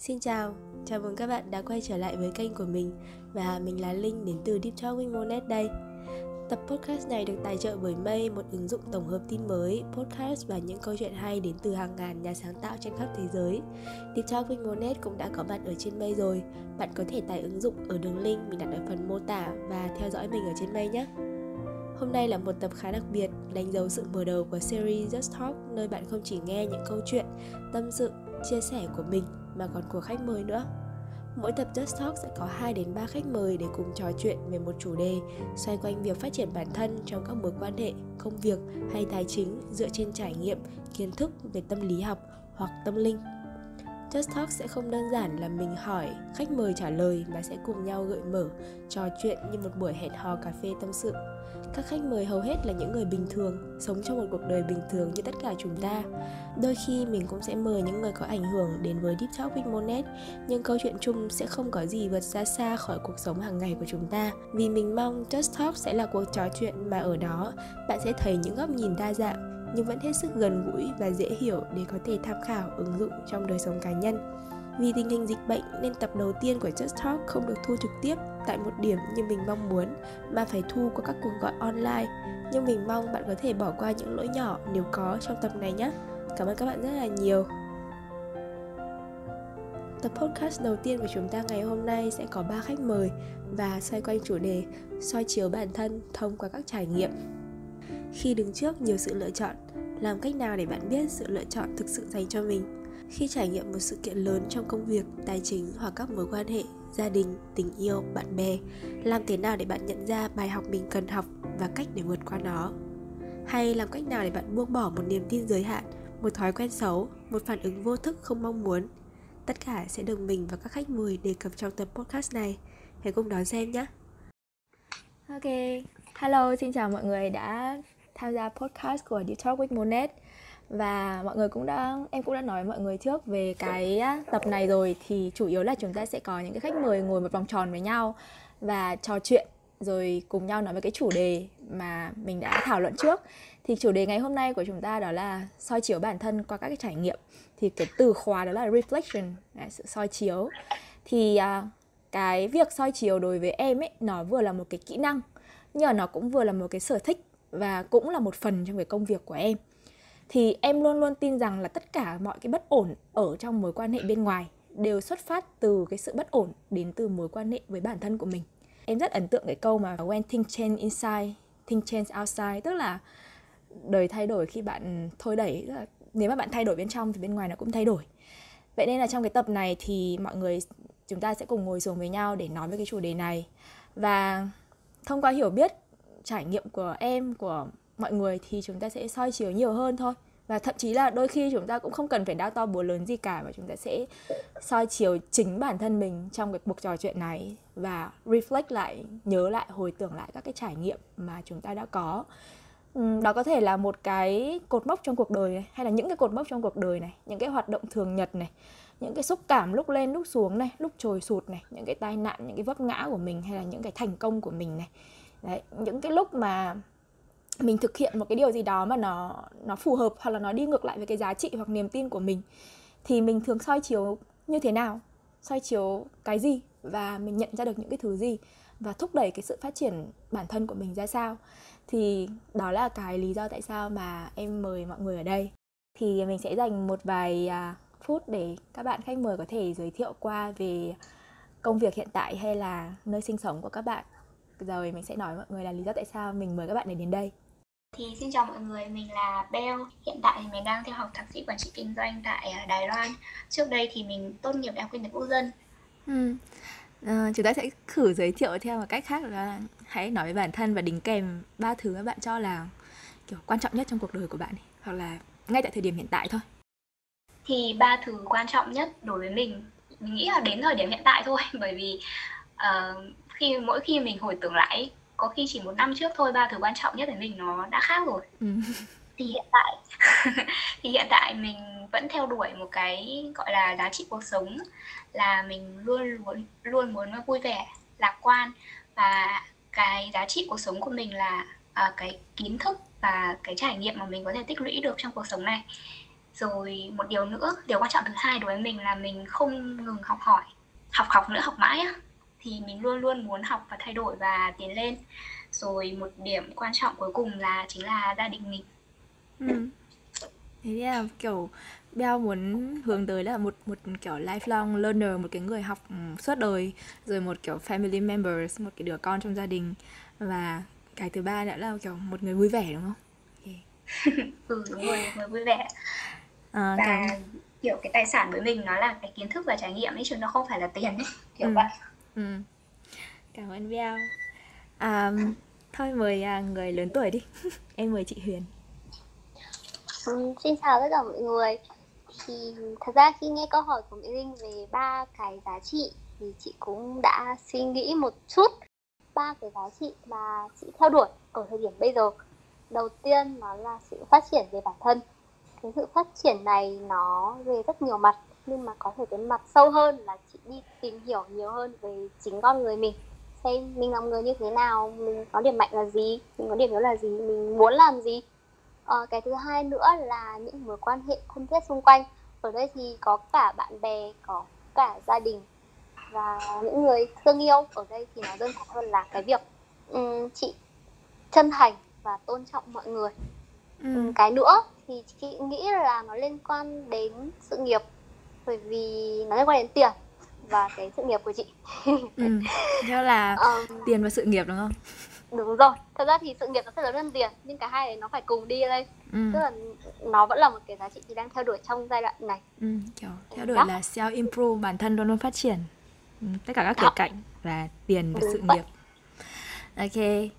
Xin chào, chào mừng các bạn đã quay trở lại với kênh của mình Và mình là Linh đến từ Deep Talk with Monet đây Tập podcast này được tài trợ bởi Mây, một ứng dụng tổng hợp tin mới, podcast và những câu chuyện hay đến từ hàng ngàn nhà sáng tạo trên khắp thế giới. Deep Talk with Monet cũng đã có mặt ở trên Mây rồi. Bạn có thể tải ứng dụng ở đường link mình đặt ở phần mô tả và theo dõi mình ở trên Mây nhé. Hôm nay là một tập khá đặc biệt, đánh dấu sự mở đầu của series Just Talk, nơi bạn không chỉ nghe những câu chuyện, tâm sự, chia sẻ của mình mà còn của khách mời nữa. Mỗi tập Just Talk sẽ có 2 đến 3 khách mời để cùng trò chuyện về một chủ đề xoay quanh việc phát triển bản thân trong các mối quan hệ, công việc hay tài chính dựa trên trải nghiệm, kiến thức về tâm lý học hoặc tâm linh. Just Talk sẽ không đơn giản là mình hỏi, khách mời trả lời mà sẽ cùng nhau gợi mở, trò chuyện như một buổi hẹn hò cà phê tâm sự. Các khách mời hầu hết là những người bình thường, sống trong một cuộc đời bình thường như tất cả chúng ta. Đôi khi mình cũng sẽ mời những người có ảnh hưởng đến với Deep Talk with Monet, nhưng câu chuyện chung sẽ không có gì vượt ra xa khỏi cuộc sống hàng ngày của chúng ta. Vì mình mong Just Talk sẽ là cuộc trò chuyện mà ở đó bạn sẽ thấy những góc nhìn đa dạng nhưng vẫn hết sức gần gũi và dễ hiểu để có thể tham khảo ứng dụng trong đời sống cá nhân. Vì tình hình dịch bệnh nên tập đầu tiên của Just Talk không được thu trực tiếp tại một điểm như mình mong muốn, mà phải thu qua các cuộc gọi online. Nhưng mình mong bạn có thể bỏ qua những lỗi nhỏ nếu có trong tập này nhé. Cảm ơn các bạn rất là nhiều. Tập podcast đầu tiên của chúng ta ngày hôm nay sẽ có 3 khách mời và xoay quanh chủ đề soi chiếu bản thân thông qua các trải nghiệm khi đứng trước nhiều sự lựa chọn, làm cách nào để bạn biết sự lựa chọn thực sự dành cho mình khi trải nghiệm một sự kiện lớn trong công việc tài chính hoặc các mối quan hệ gia đình tình yêu bạn bè làm thế nào để bạn nhận ra bài học mình cần học và cách để vượt qua nó? Hay làm cách nào để bạn buông bỏ một niềm tin giới hạn một thói quen xấu một phản ứng vô thức không mong muốn? Tất cả sẽ được mình và các khách mời đề cập trong tập podcast này. Hãy cùng đón xem nhé! Ok, hello, xin chào mọi người đã tham gia podcast của Deep Talk with Monet và mọi người cũng đã, em cũng đã nói với mọi người trước về cái tập này rồi. Thì chủ yếu là chúng ta sẽ có những cái khách mời ngồi một vòng tròn với nhau và trò chuyện rồi cùng nhau nói về cái chủ đề mà mình đã thảo luận trước. Thì chủ đề ngày hôm nay của chúng ta đó là soi chiếu bản thân qua các cái trải nghiệm. Thì cái từ khóa đó là reflection à, sự soi chiếu. Thì à, cái việc soi chiếu đối với em ấy, nó vừa là một cái kỹ năng, nhưng mà nó cũng vừa là một cái sở thích và cũng là một phần trong cái công việc của em thì em luôn luôn tin rằng là tất cả mọi cái bất ổn ở trong mối quan hệ bên ngoài đều xuất phát từ cái sự bất ổn đến từ mối quan hệ với bản thân của mình. Em rất ấn tượng cái câu mà when things change inside, things change outside tức là đời thay đổi khi bạn thôi đẩy, tức là nếu mà bạn thay đổi bên trong thì bên ngoài nó cũng thay đổi. Vậy nên là trong cái tập này thì mọi người chúng ta sẽ cùng ngồi xuống với nhau để nói về cái chủ đề này. Và thông qua hiểu biết, trải nghiệm của em, của mọi người thì chúng ta sẽ soi chiếu nhiều hơn thôi. Và thậm chí là đôi khi chúng ta cũng không cần phải đau to búa lớn gì cả, mà chúng ta sẽ soi chiếu chính bản thân mình trong cái cuộc trò chuyện này và reflect lại, nhớ lại, hồi tưởng lại các cái trải nghiệm mà chúng ta đã có. Ừ, đó có thể là một cái cột mốc trong cuộc đời này, hay là những cái cột mốc trong cuộc đời này, những cái hoạt động thường nhật này, những cái xúc cảm lúc lên, lúc xuống này, lúc trồi sụt này, những cái tai nạn, những cái vấp ngã của mình, hay là những cái thành công của mình này. Đấy, những cái lúc mà mình thực hiện một cái điều gì đó mà nó nó phù hợp hoặc là nó đi ngược lại với cái giá trị hoặc niềm tin của mình, thì mình thường soi chiếu như thế nào? Soi chiếu cái gì? Và mình nhận ra được những cái thứ gì? Và thúc đẩy cái sự phát triển bản thân của mình ra sao? Thì đó là cái lý do tại sao mà em mời mọi người ở đây. Thì mình sẽ dành một vài à, phút để các bạn khách mời có thể giới thiệu qua về công việc hiện tại hay là nơi sinh sống của các bạn. Rồi mình sẽ nói mọi người là lý do tại sao mình mời các bạn này đến đây thì xin chào mọi người, mình là Bell Hiện tại thì mình đang theo học thạc sĩ quản trị kinh doanh tại à, Đài Loan. Trước đây thì mình tốt nghiệp Đại học Kinh tế Quốc dân. Ừ. à, Chúng ta sẽ thử giới thiệu theo một cách khác là Hãy nói với bản thân và đính kèm ba thứ các bạn cho là kiểu quan trọng nhất trong cuộc đời của bạn Hoặc là ngay tại thời điểm hiện tại thôi. Thì ba thứ quan trọng nhất đối với mình mình nghĩ là đến thời điểm hiện tại thôi. Bởi vì uh, khi mỗi khi mình hồi tưởng lại có khi chỉ một năm trước thôi ba thứ quan trọng nhất với mình nó đã khác rồi. Ừ. thì hiện tại thì hiện tại mình vẫn theo đuổi một cái gọi là giá trị cuộc sống là mình luôn luôn luôn muốn vui vẻ lạc quan và cái giá trị cuộc sống của mình là uh, cái kiến thức và cái trải nghiệm mà mình có thể tích lũy được trong cuộc sống này. Rồi một điều nữa điều quan trọng thứ hai đối với mình là mình không ngừng học hỏi học học nữa học mãi á thì mình luôn luôn muốn học và thay đổi và tiến lên rồi một điểm quan trọng cuối cùng là chính là gia đình mình ừ. thế là kiểu Beo muốn hướng tới là một một kiểu lifelong learner một cái người học ừ, suốt đời rồi một kiểu family members một cái đứa con trong gia đình và cái thứ ba nữa là kiểu một người vui vẻ đúng không? Okay. ừ đúng rồi một người vui vẻ à, và cảm... kiểu cái tài sản với mình nó là cái kiến thức và trải nghiệm ấy chứ nó không phải là tiền ấy kiểu ừ. vậy. Ừ. Cảm ơn Beo. À, thôi mời à, người lớn tuổi đi. em mời chị Huyền. Ừ, xin chào tất cả mọi người thì thật ra khi nghe câu hỏi của Mỹ Linh về ba cái giá trị thì chị cũng đã suy nghĩ một chút ba cái giá trị mà chị theo đuổi ở thời điểm bây giờ đầu tiên nó là sự phát triển về bản thân cái sự phát triển này nó về rất nhiều mặt nhưng mà có thể cái mặt sâu hơn là chị đi tìm hiểu nhiều hơn về chính con người mình. Xem mình là người như thế nào mình có điểm mạnh là gì mình có điểm yếu là gì mình muốn làm gì. Ờ, cái thứ hai nữa là những mối quan hệ thân thiết xung quanh. Ở đây thì có cả bạn bè có cả gia đình và những người thương yêu. Ở đây thì nó đơn giản hơn là cái việc um, chị chân thành và tôn trọng mọi người. Ừ. cái nữa thì chị nghĩ là nó liên quan đến sự nghiệp bởi vì nó liên quan đến tiền và cái sự nghiệp của chị. Ừ. theo là um, tiền và sự nghiệp đúng không? đúng rồi. Thật ra thì sự nghiệp nó sẽ lớn hơn tiền nhưng cả hai này nó phải cùng đi đây. Ừ. tức là nó vẫn là một cái giá trị chị đang theo đuổi trong giai đoạn này. Ừ, kiểu theo đuổi Đó. là self improve bản thân luôn luôn phát triển. Ừ, tất cả các khía cạnh là tiền và đúng sự vậy. nghiệp. Ok.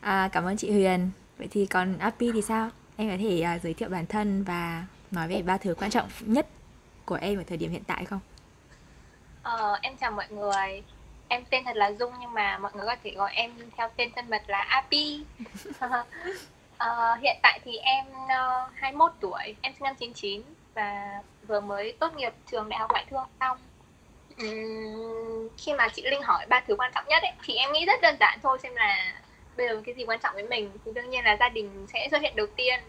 À, cảm ơn chị Huyền. Vậy thì còn Api thì sao? Em có thể uh, giới thiệu bản thân và nói về ba thứ quan trọng nhất của em ở thời điểm hiện tại không? Ờ, em chào mọi người. Em tên thật là Dung nhưng mà mọi người có thể gọi em theo tên thân mật là Api ờ, hiện tại thì em ờ, uh, 21 tuổi. Em sinh năm 99 và vừa mới tốt nghiệp trường đại học ngoại thương xong. Uhm, khi mà chị Linh hỏi ba thứ quan trọng nhất ấy, thì em nghĩ rất đơn giản thôi xem là bây giờ cái gì quan trọng với mình. Thì đương nhiên là gia đình sẽ xuất hiện đầu tiên.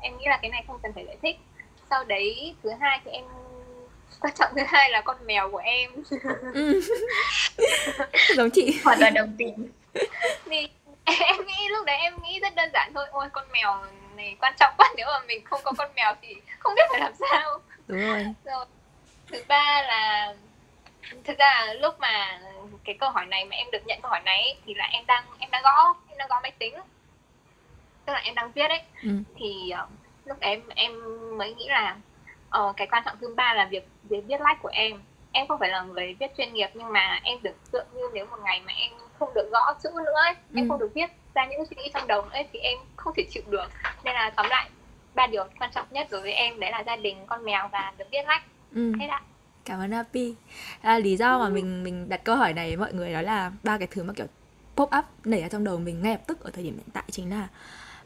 Em nghĩ là cái này không cần phải giải thích. Sau đấy thứ hai thì em quan trọng thứ hai là con mèo của em. Ừ. giống chị. Hoàn toàn đồng tình thì em nghĩ lúc đấy em nghĩ rất đơn giản thôi. Ôi con mèo này quan trọng quá. Nếu mà mình không có con mèo thì không biết phải làm sao. Đúng rồi. Rồi. Thứ ba là thực ra lúc mà cái câu hỏi này mà em được nhận câu hỏi này thì là em đang em đang gõ em đang gõ máy tính. Tức là em đang viết ấy. Ừ. thì uh, lúc đấy em em mới nghĩ là uh, cái quan trọng thứ ba là việc việc viết lách của em em không phải là người viết chuyên nghiệp nhưng mà em tưởng tượng như nếu một ngày mà em không được gõ chữ nữa ấy, ừ. em không được viết ra những suy nghĩ trong đầu nữa ấy, thì em không thể chịu được nên là tóm lại ba điều quan trọng nhất đối với em đấy là gia đình con mèo và được viết lách ừ. hết ạ cảm ơn Happy à, lý do mà ừ. mình mình đặt câu hỏi này với mọi người đó là ba cái thứ mà kiểu pop up nảy ra trong đầu mình ngay lập tức ở thời điểm hiện tại chính là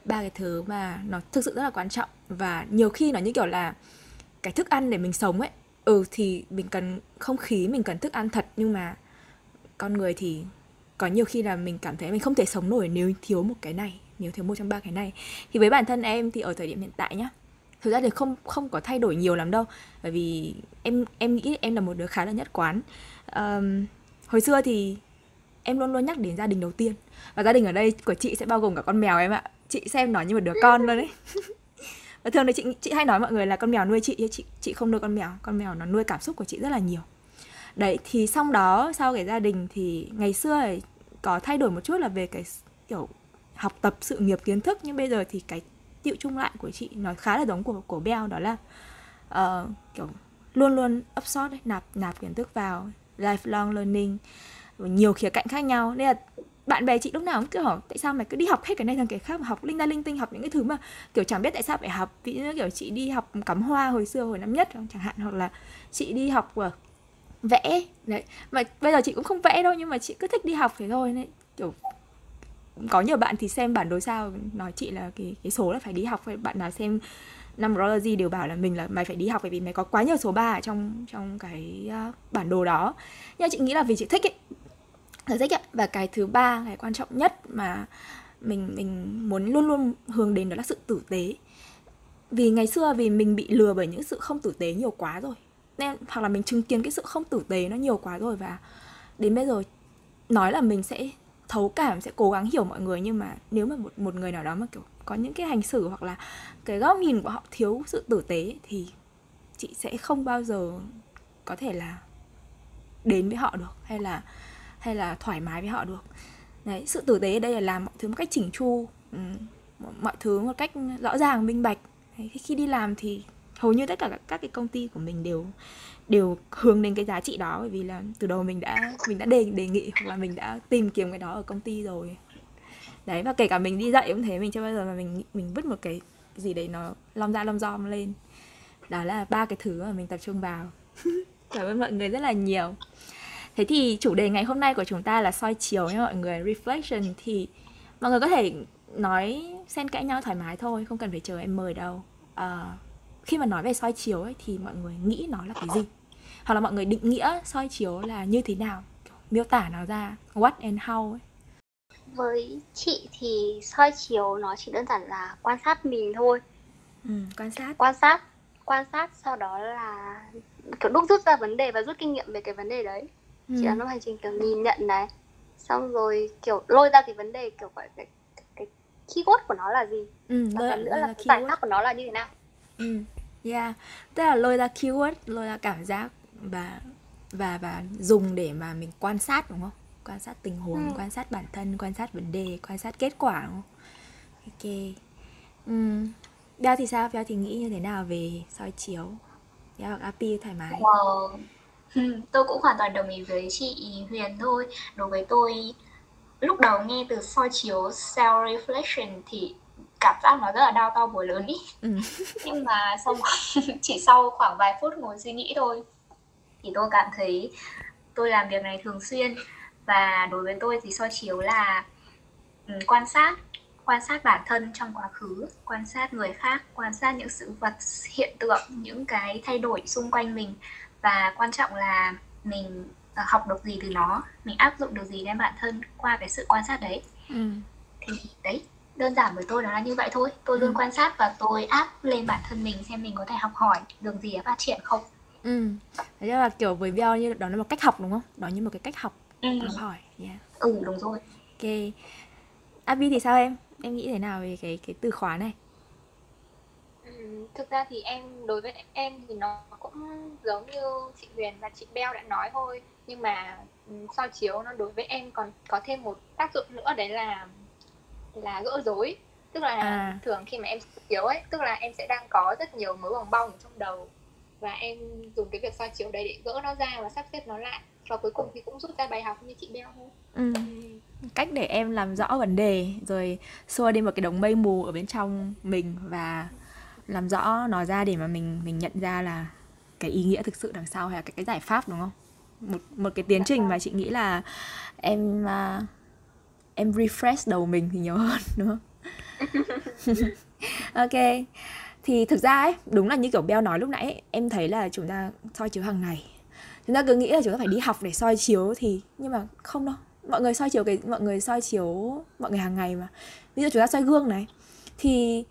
ba cái thứ mà nó thực sự rất là quan trọng và nhiều khi nó như kiểu là cái thức ăn để mình sống ấy ừ thì mình cần không khí mình cần thức ăn thật nhưng mà con người thì có nhiều khi là mình cảm thấy mình không thể sống nổi nếu thiếu một cái này nếu thiếu một trong ba cái này. Thì với bản thân em thì ở thời điểm hiện tại nhá thực ra thì không không có thay đổi nhiều lắm đâu bởi vì em em nghĩ em là một đứa khá là nhất quán. Um, hồi xưa thì em luôn luôn nhắc đến gia đình đầu tiên và gia đình ở đây của chị sẽ bao gồm cả con mèo em ạ. Chị xem nó như một đứa con luôn đấy Ờ, thường thì chị chị hay nói mọi người là con mèo nuôi chị chị chị không nuôi con mèo con mèo nó nuôi cảm xúc của chị rất là nhiều. Đấy thì xong đó sau cái gia đình thì ngày xưa ấy, có thay đổi một chút là về cái kiểu học tập sự nghiệp kiến thức nhưng bây giờ thì cái tiệu chung lại của chị nó khá là giống của của Bell đó là uh, kiểu luôn luôn absorb nạp nạp kiến thức vào lifelong learning nhiều khía cạnh khác nhau. Nên là bạn bè chị lúc nào cũng kiểu hỏi tại sao mày cứ đi học hết cái này thằng cái khác mà học linh ta linh tinh học những cái thứ mà kiểu chẳng biết tại sao phải học? Ví dụ kiểu chị đi học cắm hoa hồi xưa hồi năm nhất chẳng hạn hoặc là chị đi học uh, vẽ. Đấy mà bây giờ chị cũng không vẽ đâu nhưng mà chị cứ thích đi học thế thôi. Đấy kiểu có nhiều bạn thì xem bản đồ sao nói chị là cái cái số là phải đi học. Bạn nào xem năm gì đều bảo là mình là mày phải đi học bởi vì mày có quá nhiều số 3 ở trong trong cái uh, bản đồ đó. Nhưng chị nghĩ là vì chị thích ấy sở thích ấy. và cái thứ ba, cái quan trọng nhất mà mình mình muốn luôn luôn hướng đến đó là sự tử tế. Vì ngày xưa vì mình bị lừa bởi những sự không tử tế nhiều quá rồi. Nên hoặc là mình chứng kiến cái sự không tử tế nó nhiều quá rồi và đến bây giờ nói là mình sẽ thấu cảm, sẽ cố gắng hiểu mọi người. Nhưng mà nếu mà một một người nào đó mà, kiểu, có những cái hành xử hoặc là cái góc nhìn của họ thiếu sự tử tế thì chị sẽ không bao giờ có thể là đến với họ được. Hay là hay là thoải mái với họ được. Đấy sự tử tế đây là làm mọi thứ một cách chỉnh chu ừ, mọi thứ một cách rõ ràng minh bạch. Đấy, khi đi làm thì hầu như tất cả các cái công ty của mình đều đều hướng đến cái giá trị đó bởi vì là từ đầu mình đã mình đã đề đề nghị hoặc là mình đã tìm kiếm cái đó ở công ty rồi. Đấy và kể cả mình đi dạy cũng thế mình chưa bao giờ mà mình mình vứt một cái gì đấy nó lom ra lom rom lên. Đó là ba cái thứ mà mình tập trung vào. Cảm ơn mọi người rất là nhiều thế thì chủ đề ngày hôm nay của chúng ta là soi chiếu nha mọi người reflection. Thì mọi người có thể nói xen kẽ nhau thoải mái thôi không cần phải chờ em mời đâu. À, khi mà nói về soi chiếu ấy, thì mọi người nghĩ nó là cái gì? Hoặc là mọi người định nghĩa soi chiếu là như thế nào? Miêu tả nó ra what and how ấy. Với chị thì soi chiếu nó chỉ đơn giản là quan sát mình thôi. Ừ, quan sát. Quan sát quan sát sau đó là kiểu đúc rút ra vấn đề và rút kinh nghiệm về cái vấn đề đấy ừ. chỉ là nó hành trình kiểu nhìn nhận này. Xong rồi kiểu lôi ra cái vấn đề kiểu gọi cái cái keyword của nó là gì? Ừ, và lôi, nữa là, là giải pháp của nó là như thế nào? Ừ yeah. Tức là lôi ra keyword lôi ra cảm giác và và và dùng để mà mình quan sát đúng không? Quan sát tình huống ừ. quan sát bản thân quan sát vấn đề quan sát kết quả đúng không? Ok. Um, Beo thì sao? Beo thì nghĩ như thế nào về soi chiếu? Beo hoặc API thoải mái. Wow. Tôi cũng hoàn toàn đồng ý với chị Huyền thôi. Đối với tôi lúc đầu nghe từ soi chiếu self reflection thì cảm giác nó rất là đau to bùa lớn ý. Ừ. nhưng mà xong chỉ sau khoảng vài phút ngồi suy nghĩ thôi thì tôi cảm thấy tôi làm việc này thường xuyên. Và đối với tôi thì soi chiếu là um, quan sát quan sát bản thân trong quá khứ quan sát người khác quan sát những sự vật hiện tượng những cái thay đổi xung quanh mình và quan trọng là mình uh, học được gì từ nó mình áp dụng được gì lên bản thân qua cái sự quan sát đấy. Ừ. thì đấy đơn giản với tôi đó là như vậy thôi. Tôi luôn ừ. quan sát và tôi áp lên bản thân mình xem mình có thể học hỏi được gì để phát triển không. Ừ. Thế là kiểu với Bell như đó là một cách học đúng không? Đó như một cái cách học ừ. học hỏi yeah. ừ đúng rồi. Ok. Abby thì sao em? Em nghĩ thế nào về cái cái từ khóa này thực ra thì em đối với em thì nó cũng giống như chị Huyền và chị Bell đã nói thôi. Nhưng mà ừ, soi chiếu nó đối với em còn có thêm một tác dụng nữa đấy là là gỡ rối. Tức là à. thường khi mà em chiếu ấy tức là em sẽ đang có rất nhiều mớ bòng bong trong đầu. Và em dùng cái việc soi chiếu đấy để gỡ nó ra và sắp xếp nó lại. Và cuối cùng thì cũng rút ra bài học như chị Beo thôi. Ừ. cách để em làm rõ vấn đề rồi xua đi một cái đống mây mù ở bên trong mình và làm rõ nó ra để mà mình mình nhận ra là cái ý nghĩa thực sự đằng sau hay là cái cái giải pháp đúng không? Một một cái tiến trình mà chị nghĩ là em uh, em refresh đầu mình thì nhiều hơn đúng không? Ok. Thì thực ra ấy đúng là như kiểu Beo nói lúc nãy ấy, em thấy là chúng ta soi chiếu hàng ngày. Chúng ta cứ nghĩ là chúng ta phải đi học để soi chiếu thì nhưng mà không đâu. Mọi người soi chiếu cái mọi người soi chiếu mọi người hàng ngày mà. Ví dụ chúng ta soi gương này thì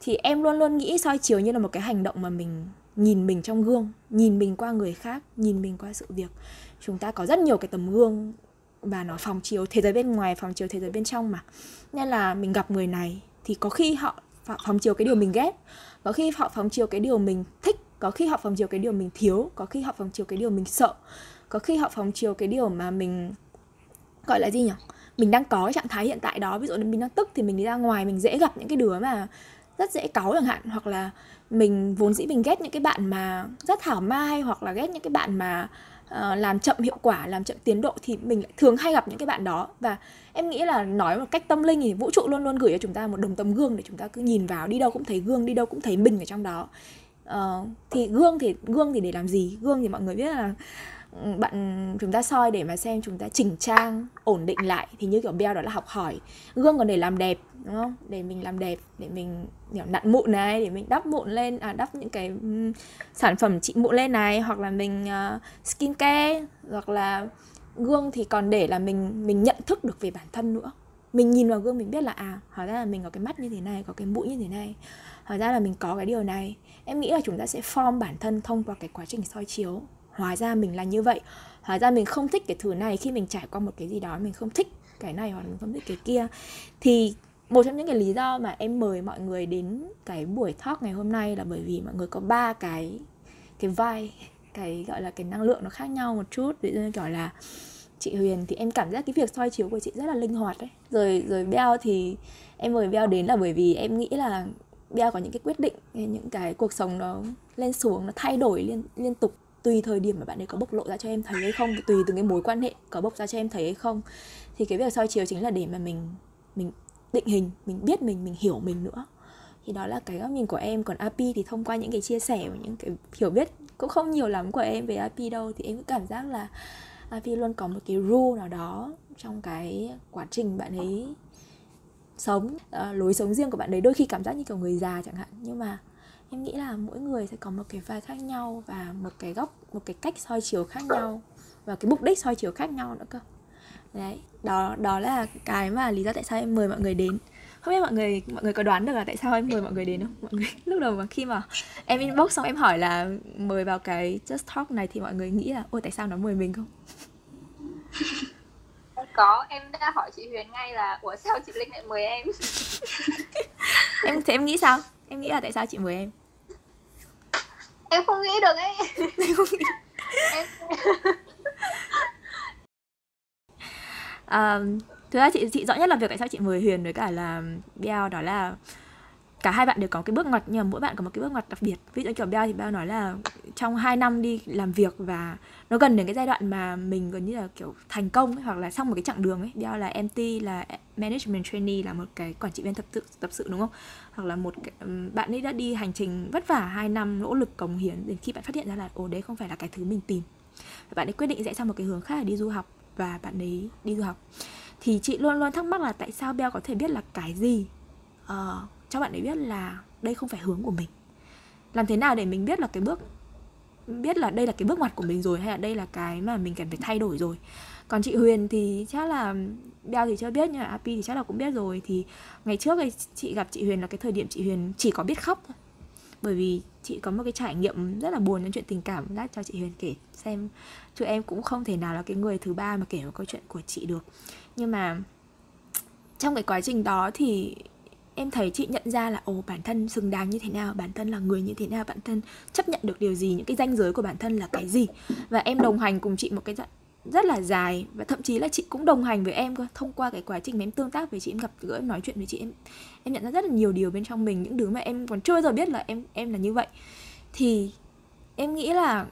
thì em luôn luôn nghĩ soi chiếu như là một cái hành động mà mình nhìn mình trong gương, nhìn mình qua người khác, nhìn mình qua sự việc. Chúng ta có rất nhiều cái tấm gương và nó phòng chiếu thế giới bên ngoài phòng chiếu thế giới bên trong mà. Nên là mình gặp người này thì có khi họ phòng chiếu cái điều mình ghét, có khi họ phòng chiếu cái điều mình thích, có khi họ phòng chiếu cái điều mình thiếu, có khi họ phòng chiếu cái điều mình sợ, có khi họ phòng chiếu cái điều mà mình, gọi là gì nhỉ? Mình đang có trạng thái hiện tại đó. Ví dụ như mình đang tức thì mình đi ra ngoài, mình dễ gặp những cái đứa mà rất dễ cáu chẳng hạn hoặc là mình vốn dĩ mình ghét những cái bạn mà rất thảo mai hoặc là ghét những cái bạn mà uh, làm chậm hiệu quả làm chậm tiến độ thì mình lại thường hay gặp những cái bạn đó. Và em nghĩ là nói một cách tâm linh thì vũ trụ luôn luôn gửi cho chúng ta một đồng tấm gương để chúng ta cứ nhìn vào đi đâu cũng thấy gương đi đâu cũng thấy mình ở trong đó. Uh, thì gương thì gương thì để làm gì? Gương thì mọi người biết là bạn chúng ta soi để mà xem chúng ta chỉnh trang ổn định lại. Thì như kiểu beo đó là học hỏi gương còn để làm đẹp đúng không? Để mình làm đẹp để mình kiểu nặn mụn này để mình đắp mụn lên à đắp những cái um, sản phẩm trị mụn lên này hoặc là mình ờ, uh, skin care hoặc là gương thì còn để là mình mình nhận thức được về bản thân nữa. Mình nhìn vào gương mình biết là à hóa ra là mình có cái mắt như thế này có cái mũi như thế này hóa ra là mình có cái điều này. Em nghĩ là chúng ta sẽ form bản thân thông qua cái quá trình soi chiếu hóa ra mình là như vậy. Hóa ra mình không thích cái thứ này khi mình trải qua một cái gì đó, mình không thích cái này hoặc mình không thích cái kia. Thì một trong những cái lý do mà em mời mọi người đến cái buổi talk ngày hôm nay là bởi vì mọi người có ba cái cái vai cái gọi là cái năng lượng nó khác nhau một chút. Ví dụ như kiểu là chị Huyền thì em cảm giác cái việc soi chiếu của chị rất là linh hoạt đấy rồi rồi Beo thì em mời Beo đến là bởi vì em nghĩ là Beo có những cái quyết định, những cái cuộc sống nó lên xuống, nó thay đổi liên liên tục tùy thời điểm mà bạn ấy có bộc lộ ra cho em thấy hay không tùy từng cái mối quan hệ có bộc ra cho em thấy hay không. Thì cái việc soi chiếu chính là để mà mình mình định hình mình biết mình mình hiểu mình nữa. Thì đó là cái góc nhìn của em. Còn API thì thông qua những cái chia sẻ và những cái hiểu biết cũng không nhiều lắm của em về API đâu. Thì em cứ cảm giác là API luôn có một cái rule nào đó trong cái quá trình bạn ấy sống. À, lối sống riêng của bạn ấy đôi khi cảm giác như kiểu người già chẳng hạn. Nhưng mà em nghĩ là mỗi người sẽ có một cái vai khác nhau và một cái góc một cái cách soi chiếu khác nhau và cái mục đích soi chiếu khác nhau nữa cơ. Đấy đó đó là cái mà lý do tại sao em mời mọi người đến. Không biết mọi người mọi người có đoán được là tại sao em mời mọi người đến không? Mọi người lúc đầu mà khi mà em inbox xong em hỏi là mời vào cái just talk này thì mọi người nghĩ là ôi tại sao nó mời mình không? Có em đã hỏi chị Huyền ngay là ủa sao chị Linh lại mời em? Em thì em nghĩ sao? Em nghĩ là tại sao chị mời em em không nghĩ được ấy. Em không nghĩ em um, thực ra chị chị rõ nhất là việc tại sao chị mời Huyền với cả là Biao đó là cả hai bạn đều có cái bước ngoặt nhưng mà mỗi bạn có một cái bước ngoặt đặc biệt. Ví dụ kiểu Bell thì Bell nói là trong 2 năm đi làm việc và nó gần đến cái giai đoạn mà mình gần như là kiểu thành công ấy, hoặc là xong một cái chặng đường ấy. Bell là MT là management trainee là một cái quản trị viên tập sự tập sự đúng không? Hoặc là một cái, bạn ấy đã đi hành trình vất vả 2 năm nỗ lực cống hiến đến khi bạn phát hiện ra là ồ đấy không phải là cái thứ mình tìm. Bạn ấy quyết định rẽ sang một cái hướng khác là đi du học và bạn ấy đi du học. Thì chị luôn luôn thắc mắc là tại sao Bell có thể biết là cái gì uh, cho bạn ấy biết là đây không phải hướng của mình. Làm thế nào để mình biết là cái bước, biết là đây là cái bước ngoặt của mình rồi hay là đây là cái mà mình cần phải thay đổi rồi? Còn chị Huyền thì chắc là, beo thì chưa biết nhưng mà Api thì chắc là cũng biết rồi. Thì ngày trước ấy, chị gặp chị Huyền là cái thời điểm chị Huyền chỉ có biết khóc thôi. Bởi vì chị có một cái trải nghiệm rất là buồn trong chuyện tình cảm lát cho chị Huyền kể xem. Chứ em cũng không thể nào là cái người thứ ba mà kể một câu chuyện của chị được. Nhưng mà trong cái quá trình đó thì em thấy chị nhận ra là, ồ, bản thân xứng đáng như thế nào, bản thân là người như thế nào, bản thân chấp nhận được điều gì, những cái danh giới của bản thân là cái gì. Và em đồng hành cùng chị một cái rất là dài và thậm chí là chị cũng đồng hành với em cơ. Thông qua cái quá trình mà em tương tác với chị, em gặp gỡ, em nói chuyện với chị, em em nhận ra rất là nhiều điều bên trong mình, những thứ mà em còn chưa bao giờ biết là em em là như vậy. Thì em nghĩ là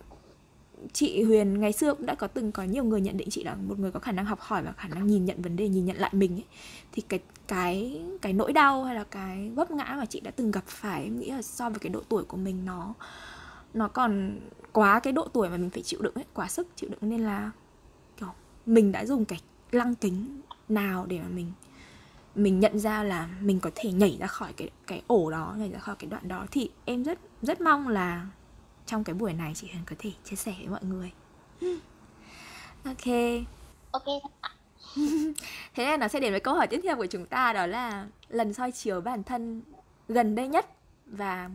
chị Huyền ngày xưa cũng đã có từng có nhiều người nhận định chị là một người có khả năng học hỏi và khả năng nhìn nhận vấn đề, nhìn nhận lại mình ấy. Thì cái cái cái nỗi đau hay là cái vấp ngã mà chị đã từng gặp phải, em nghĩ là so với cái độ tuổi của mình nó nó còn quá cái độ tuổi mà mình phải chịu đựng ấy, quá sức chịu đựng. Nên là, kiểu, mình đã dùng cái lăng kính nào để mà mình mình nhận ra là mình có thể nhảy ra khỏi cái cái ổ đó, nhảy ra khỏi cái đoạn đó. Thì em rất rất mong là trong cái buổi này chị Huyền có thể chia sẻ với mọi người. Ok. Ok thế nên nó sẽ đến với câu hỏi tiếp theo của chúng ta đó là lần soi chiếu bản thân gần đây nhất và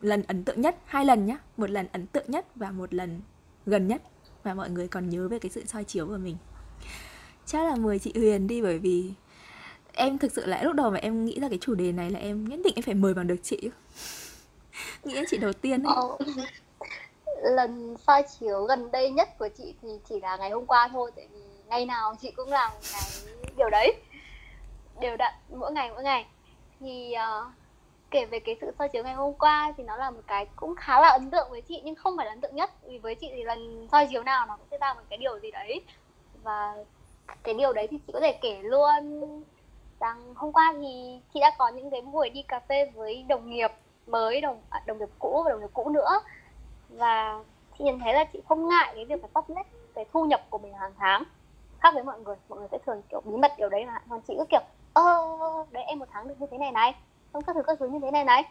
lần ấn tượng nhất hai lần nhá. Một lần ấn tượng nhất và một lần gần nhất. Và mọi người còn nhớ về cái sự soi chiếu của mình. Chắc là mời chị Huyền đi bởi vì em thực sự là lúc đầu mà em nghĩ ra cái chủ đề này là em nhất định em phải mời bằng được chị nghĩ chị đầu tiên ấy. Ờ, lần soi chiếu gần đây nhất của chị thì chỉ là ngày hôm qua thôi tại vì ngày nào chị cũng làm cái điều đấy. Đều đặn mỗi ngày mỗi ngày. Thì uh, kể về cái sự soi chiếu ngày hôm qua thì nó là một cái cũng khá là ấn tượng với chị nhưng không phải là ấn tượng nhất. Vì với chị thì lần soi chiếu nào nó cũng sẽ ra một cái điều gì đấy. Và cái điều đấy thì chị có thể kể luôn rằng hôm qua thì chị đã có những cái buổi đi cà phê với đồng nghiệp mới đồng à, đồng nghiệp cũ và đồng nghiệp cũ nữa. Và chị nhìn thấy là chị không ngại cái việc phải public cái thu nhập của mình hàng tháng. Khác với mọi người mọi người sẽ thường kiểu bí mật điều đấy mà. Còn chị cứ kiểu ơ đấy em một tháng được như thế này này xong các thứ các thứ như thế này này.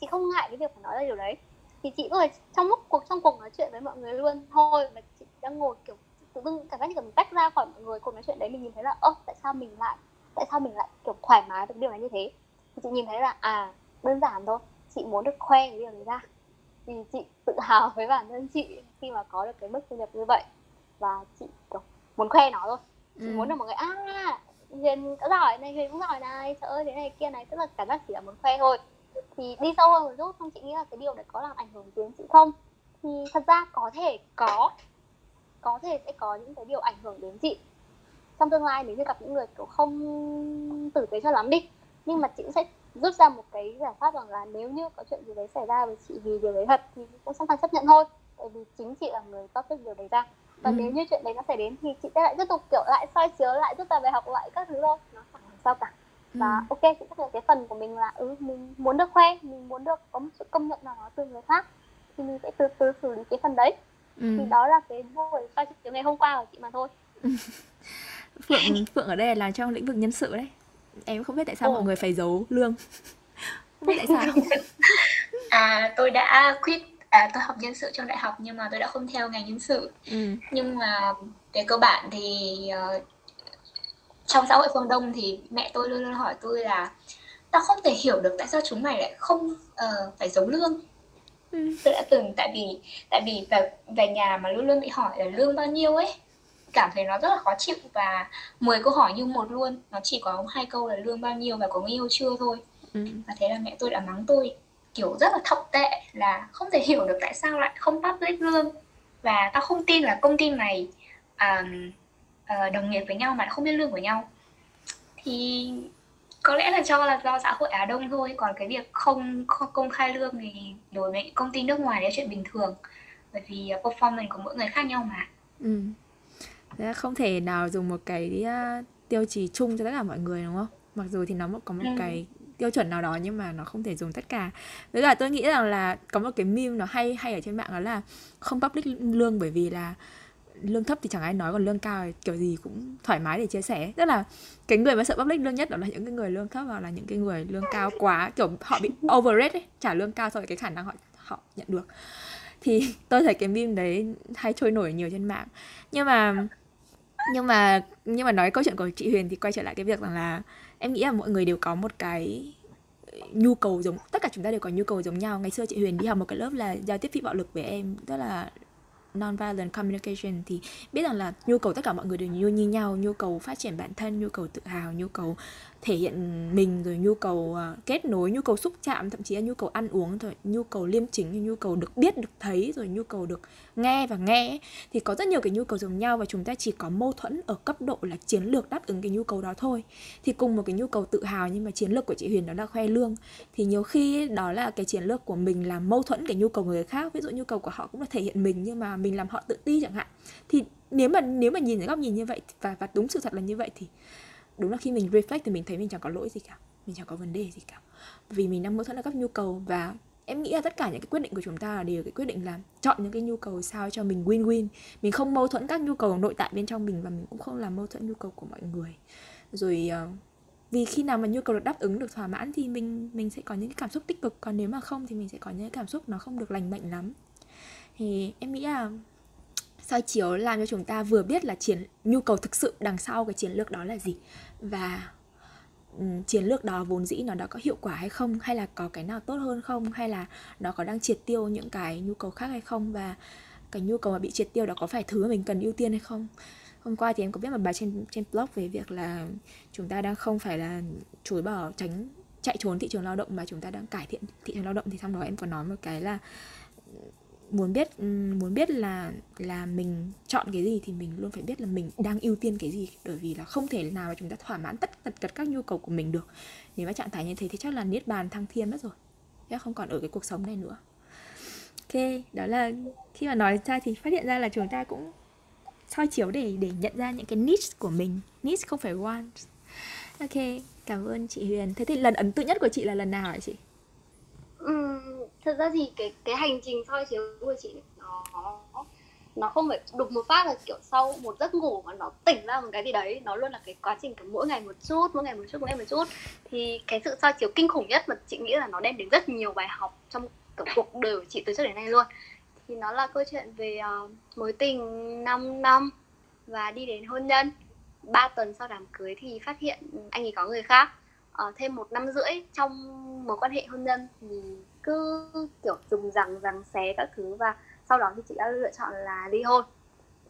Chị không ngại cái việc phải nói ra điều đấy. Thì chị cứ trong lúc cuộc trong cuộc nói chuyện với mọi người luôn thôi mà chị đang ngồi kiểu tự dưng cảm giác như kiểu mình tách ra khỏi mọi người cuộc nói chuyện đấy mình nhìn thấy là ơ tại sao mình lại tại sao mình lại kiểu thoải mái được điều này như thế? Thì chị nhìn thấy là à đơn giản thôi chị muốn được khoe cái điều đấy ra. Vì chị tự hào với bản thân chị khi mà có được cái mức thu nhập như vậy. Và chị kiểu muốn khoe nó thôi. Chị Ừ. muốn được mọi người à huyền cũng giỏi này huyền cũng giỏi này trời ơi thế này kia này. Tức là cảm giác chỉ là muốn khoe thôi. Thì đi sâu hơn một chút không chị nghĩ là cái điều đấy có làm ảnh hưởng đến chị không? Thì thật ra có thể có có thể sẽ có những cái điều ảnh hưởng đến chị. Trong tương lai nếu như gặp những người kiểu không tử tế cho lắm đi nhưng mà chị cũng sẽ rút ra một cái giải pháp rằng là nếu như có chuyện gì đấy xảy ra với chị vì điều đấy thật thì cũng sẵn sàng chấp nhận thôi. Tại vì chính chị là người góp sức điều đấy ra. Và Ừ. nếu như chuyện đấy nó xảy đến thì chị sẽ lại tiếp tục kiểu lại soi chiếu lại rút ra bài học lại các thứ thôi. Nó chẳng làm sao cả. Và Ừ. ok chị chấp nhận cái phần của mình là ừ mình muốn được khoe mình muốn được có một sự công nhận nào đó từ người khác thì mình sẽ từ từ xử lý cái phần đấy. Ừ. thì đó là cái buổi soi chiếu ngày hôm qua của chị mà thôi. Phượng Phượng ở đây là trong lĩnh vực nhân sự đấy em không biết tại sao Ồ. mọi người phải giấu lương không biết tại sao À, tôi đã quit à, tôi học nhân sự trong đại học nhưng mà tôi đã không theo ngành nhân sự ừ. nhưng mà về cơ bản thì ờ, trong xã hội phương Đông thì mẹ tôi luôn luôn hỏi tôi là tao không thể hiểu được tại sao chúng mày lại không ờ, phải giấu lương Ừ. tôi đã từng tại vì tại vì về, về nhà mà luôn luôn bị hỏi là lương bao nhiêu ấy cảm thấy nó rất là khó chịu và 10 câu hỏi như một luôn. Nó chỉ có hai câu là lương bao nhiêu và có người yêu chưa thôi. Ừ. và thế là mẹ tôi đã mắng tôi kiểu rất là thậm tệ là không thể hiểu được tại sao lại không public lương. Và tao không tin là công ty này à, ờ, đồng nghiệp với nhau mà không biết lương của nhau. Thì có lẽ là cho là do xã hội Á Đông thôi. Còn cái việc không, không công khai lương thì đối với công ty nước ngoài là chuyện bình thường. Bởi vì performance của mỗi người khác nhau mà. Ừ. Không thể nào dùng một cái à, tiêu chí chung cho tất cả mọi người đúng không? Mặc dù thì nó có một Ừ. cái tiêu chuẩn nào đó nhưng mà nó không thể dùng tất cả. Với cả tôi nghĩ rằng là có một cái meme nó hay hay ở trên mạng đó là không public lương bởi vì là lương thấp thì chẳng ai nói còn lương cao thì kiểu gì cũng thoải mái để chia sẻ. Tức là cái người mà sợ public lương nhất đó là những cái người lương thấp hoặc là những cái người lương cao quá kiểu họ bị overrate ấy, trả lương cao so với cái khả năng họ họ nhận được. Thì tôi thấy cái meme đấy hay trôi nổi nhiều trên mạng nhưng mà nhưng mà nhưng mà nói câu chuyện của chị Huyền thì quay trở lại cái việc rằng là em nghĩ là mọi người đều có một cái ờ, nhu cầu giống, tất cả chúng ta đều có nhu cầu giống nhau. Ngày xưa chị Huyền đi học một cái lớp là giao tiếp phi bạo lực với em, tức là non-violent communication. Thì biết rằng là nhu cầu tất cả mọi người đều như như nhau, nhu cầu phát triển bản thân, nhu cầu tự hào, nhu cầu thể hiện mình rồi nhu cầu kết nối nhu cầu xúc chạm thậm chí là nhu cầu ăn uống rồi nhu cầu liêm chính nhu cầu được biết được thấy rồi nhu cầu được nghe và nghe thì có rất nhiều cái nhu cầu giống nhau và chúng ta chỉ có mâu thuẫn ở cấp độ là chiến lược đáp ứng cái nhu cầu đó thôi thì cùng một cái nhu cầu tự hào nhưng mà chiến lược của chị Huyền đó là khoe lương thì nhiều khi đó là cái chiến lược của mình là mâu thuẫn cái nhu cầu người khác ví dụ nhu cầu của họ cũng là thể hiện mình nhưng mà mình làm họ tự ti chẳng hạn thì nếu mà nếu mà nhìn cái góc nhìn như vậy và và đúng sự thật là như vậy thì đúng là khi mình reflect thì mình thấy mình chẳng có lỗi gì cả, mình chẳng có vấn đề gì cả. Vì mình đang mâu thuẫn ở các nhu cầu và em nghĩ là tất cả những cái quyết định của chúng ta là đều cái quyết định là chọn những cái nhu cầu sao cho mình win win mình không mâu thuẫn các nhu cầu nội tại bên trong mình và mình cũng không làm mâu thuẫn nhu cầu của mọi người. Rồi ờ, vì khi nào mà nhu cầu được đáp ứng, được thỏa mãn thì mình mình sẽ có những cái cảm xúc tích cực. Còn nếu mà không thì mình sẽ có những cái cảm xúc nó không được lành mạnh lắm. Thì em nghĩ là soi chiếu làm cho chúng ta vừa biết là chiến nhu cầu thực sự đằng sau cái chiến lược đó là gì? Và um, chiến lược đó vốn dĩ nó đã có hiệu quả hay không? Hay là có cái nào tốt hơn không? Hay là nó có đang triệt tiêu những cái nhu cầu khác hay không? Và cái nhu cầu mà bị triệt tiêu đó có phải thứ mà mình cần ưu tiên hay không? Hôm qua thì em có viết một bài trên trên blog về việc là chúng ta đang không phải là chối bỏ tránh chạy trốn thị trường lao động mà chúng ta đang cải thiện thị trường lao động. Thì trong đó em có nói một cái là muốn biết ừ, muốn biết là là mình chọn cái gì thì mình luôn phải biết là mình đang ưu tiên cái gì. Bởi vì là không thể nào mà chúng ta thỏa mãn tất tật tật các nhu cầu của mình được. Nếu mà trạng thái như thế thì chắc là niết bàn thăng thiên mất rồi. Chắc không còn ở cái cuộc sống này nữa. Ok, đó là khi mà nói ra thì phát hiện ra là chúng ta cũng soi chiếu để để nhận ra những cái niche của mình. Niche không phải want ok, cảm ơn chị Huyền. Thế thì lần ấn tượng nhất của chị là lần nào hả chị? Ừm, thật ra thì cái cái hành trình soi chiếu của chị nó nó không phải đục một phát là kiểu sau một giấc ngủ mà nó tỉnh ra một cái gì đấy. Nó luôn là cái quá trình kiểu mỗi ngày một chút mỗi ngày một chút mỗi ngày một chút. Thì cái sự soi chiếu kinh khủng nhất mà chị nghĩ là nó đem đến rất nhiều bài học trong kiểu cuộc đời của chị từ trước đến nay luôn. Thì nó là câu chuyện về uh, mối tình 5 năm và đi đến hôn nhân. 3 tuần sau đám cưới thì phát hiện anh ấy có người khác. Ờ, thêm một năm rưỡi trong mối quan hệ hôn nhân thì cứ kiểu dùng rằng rằng xé các thứ và sau đó thì chị đã lựa chọn là ly hôn.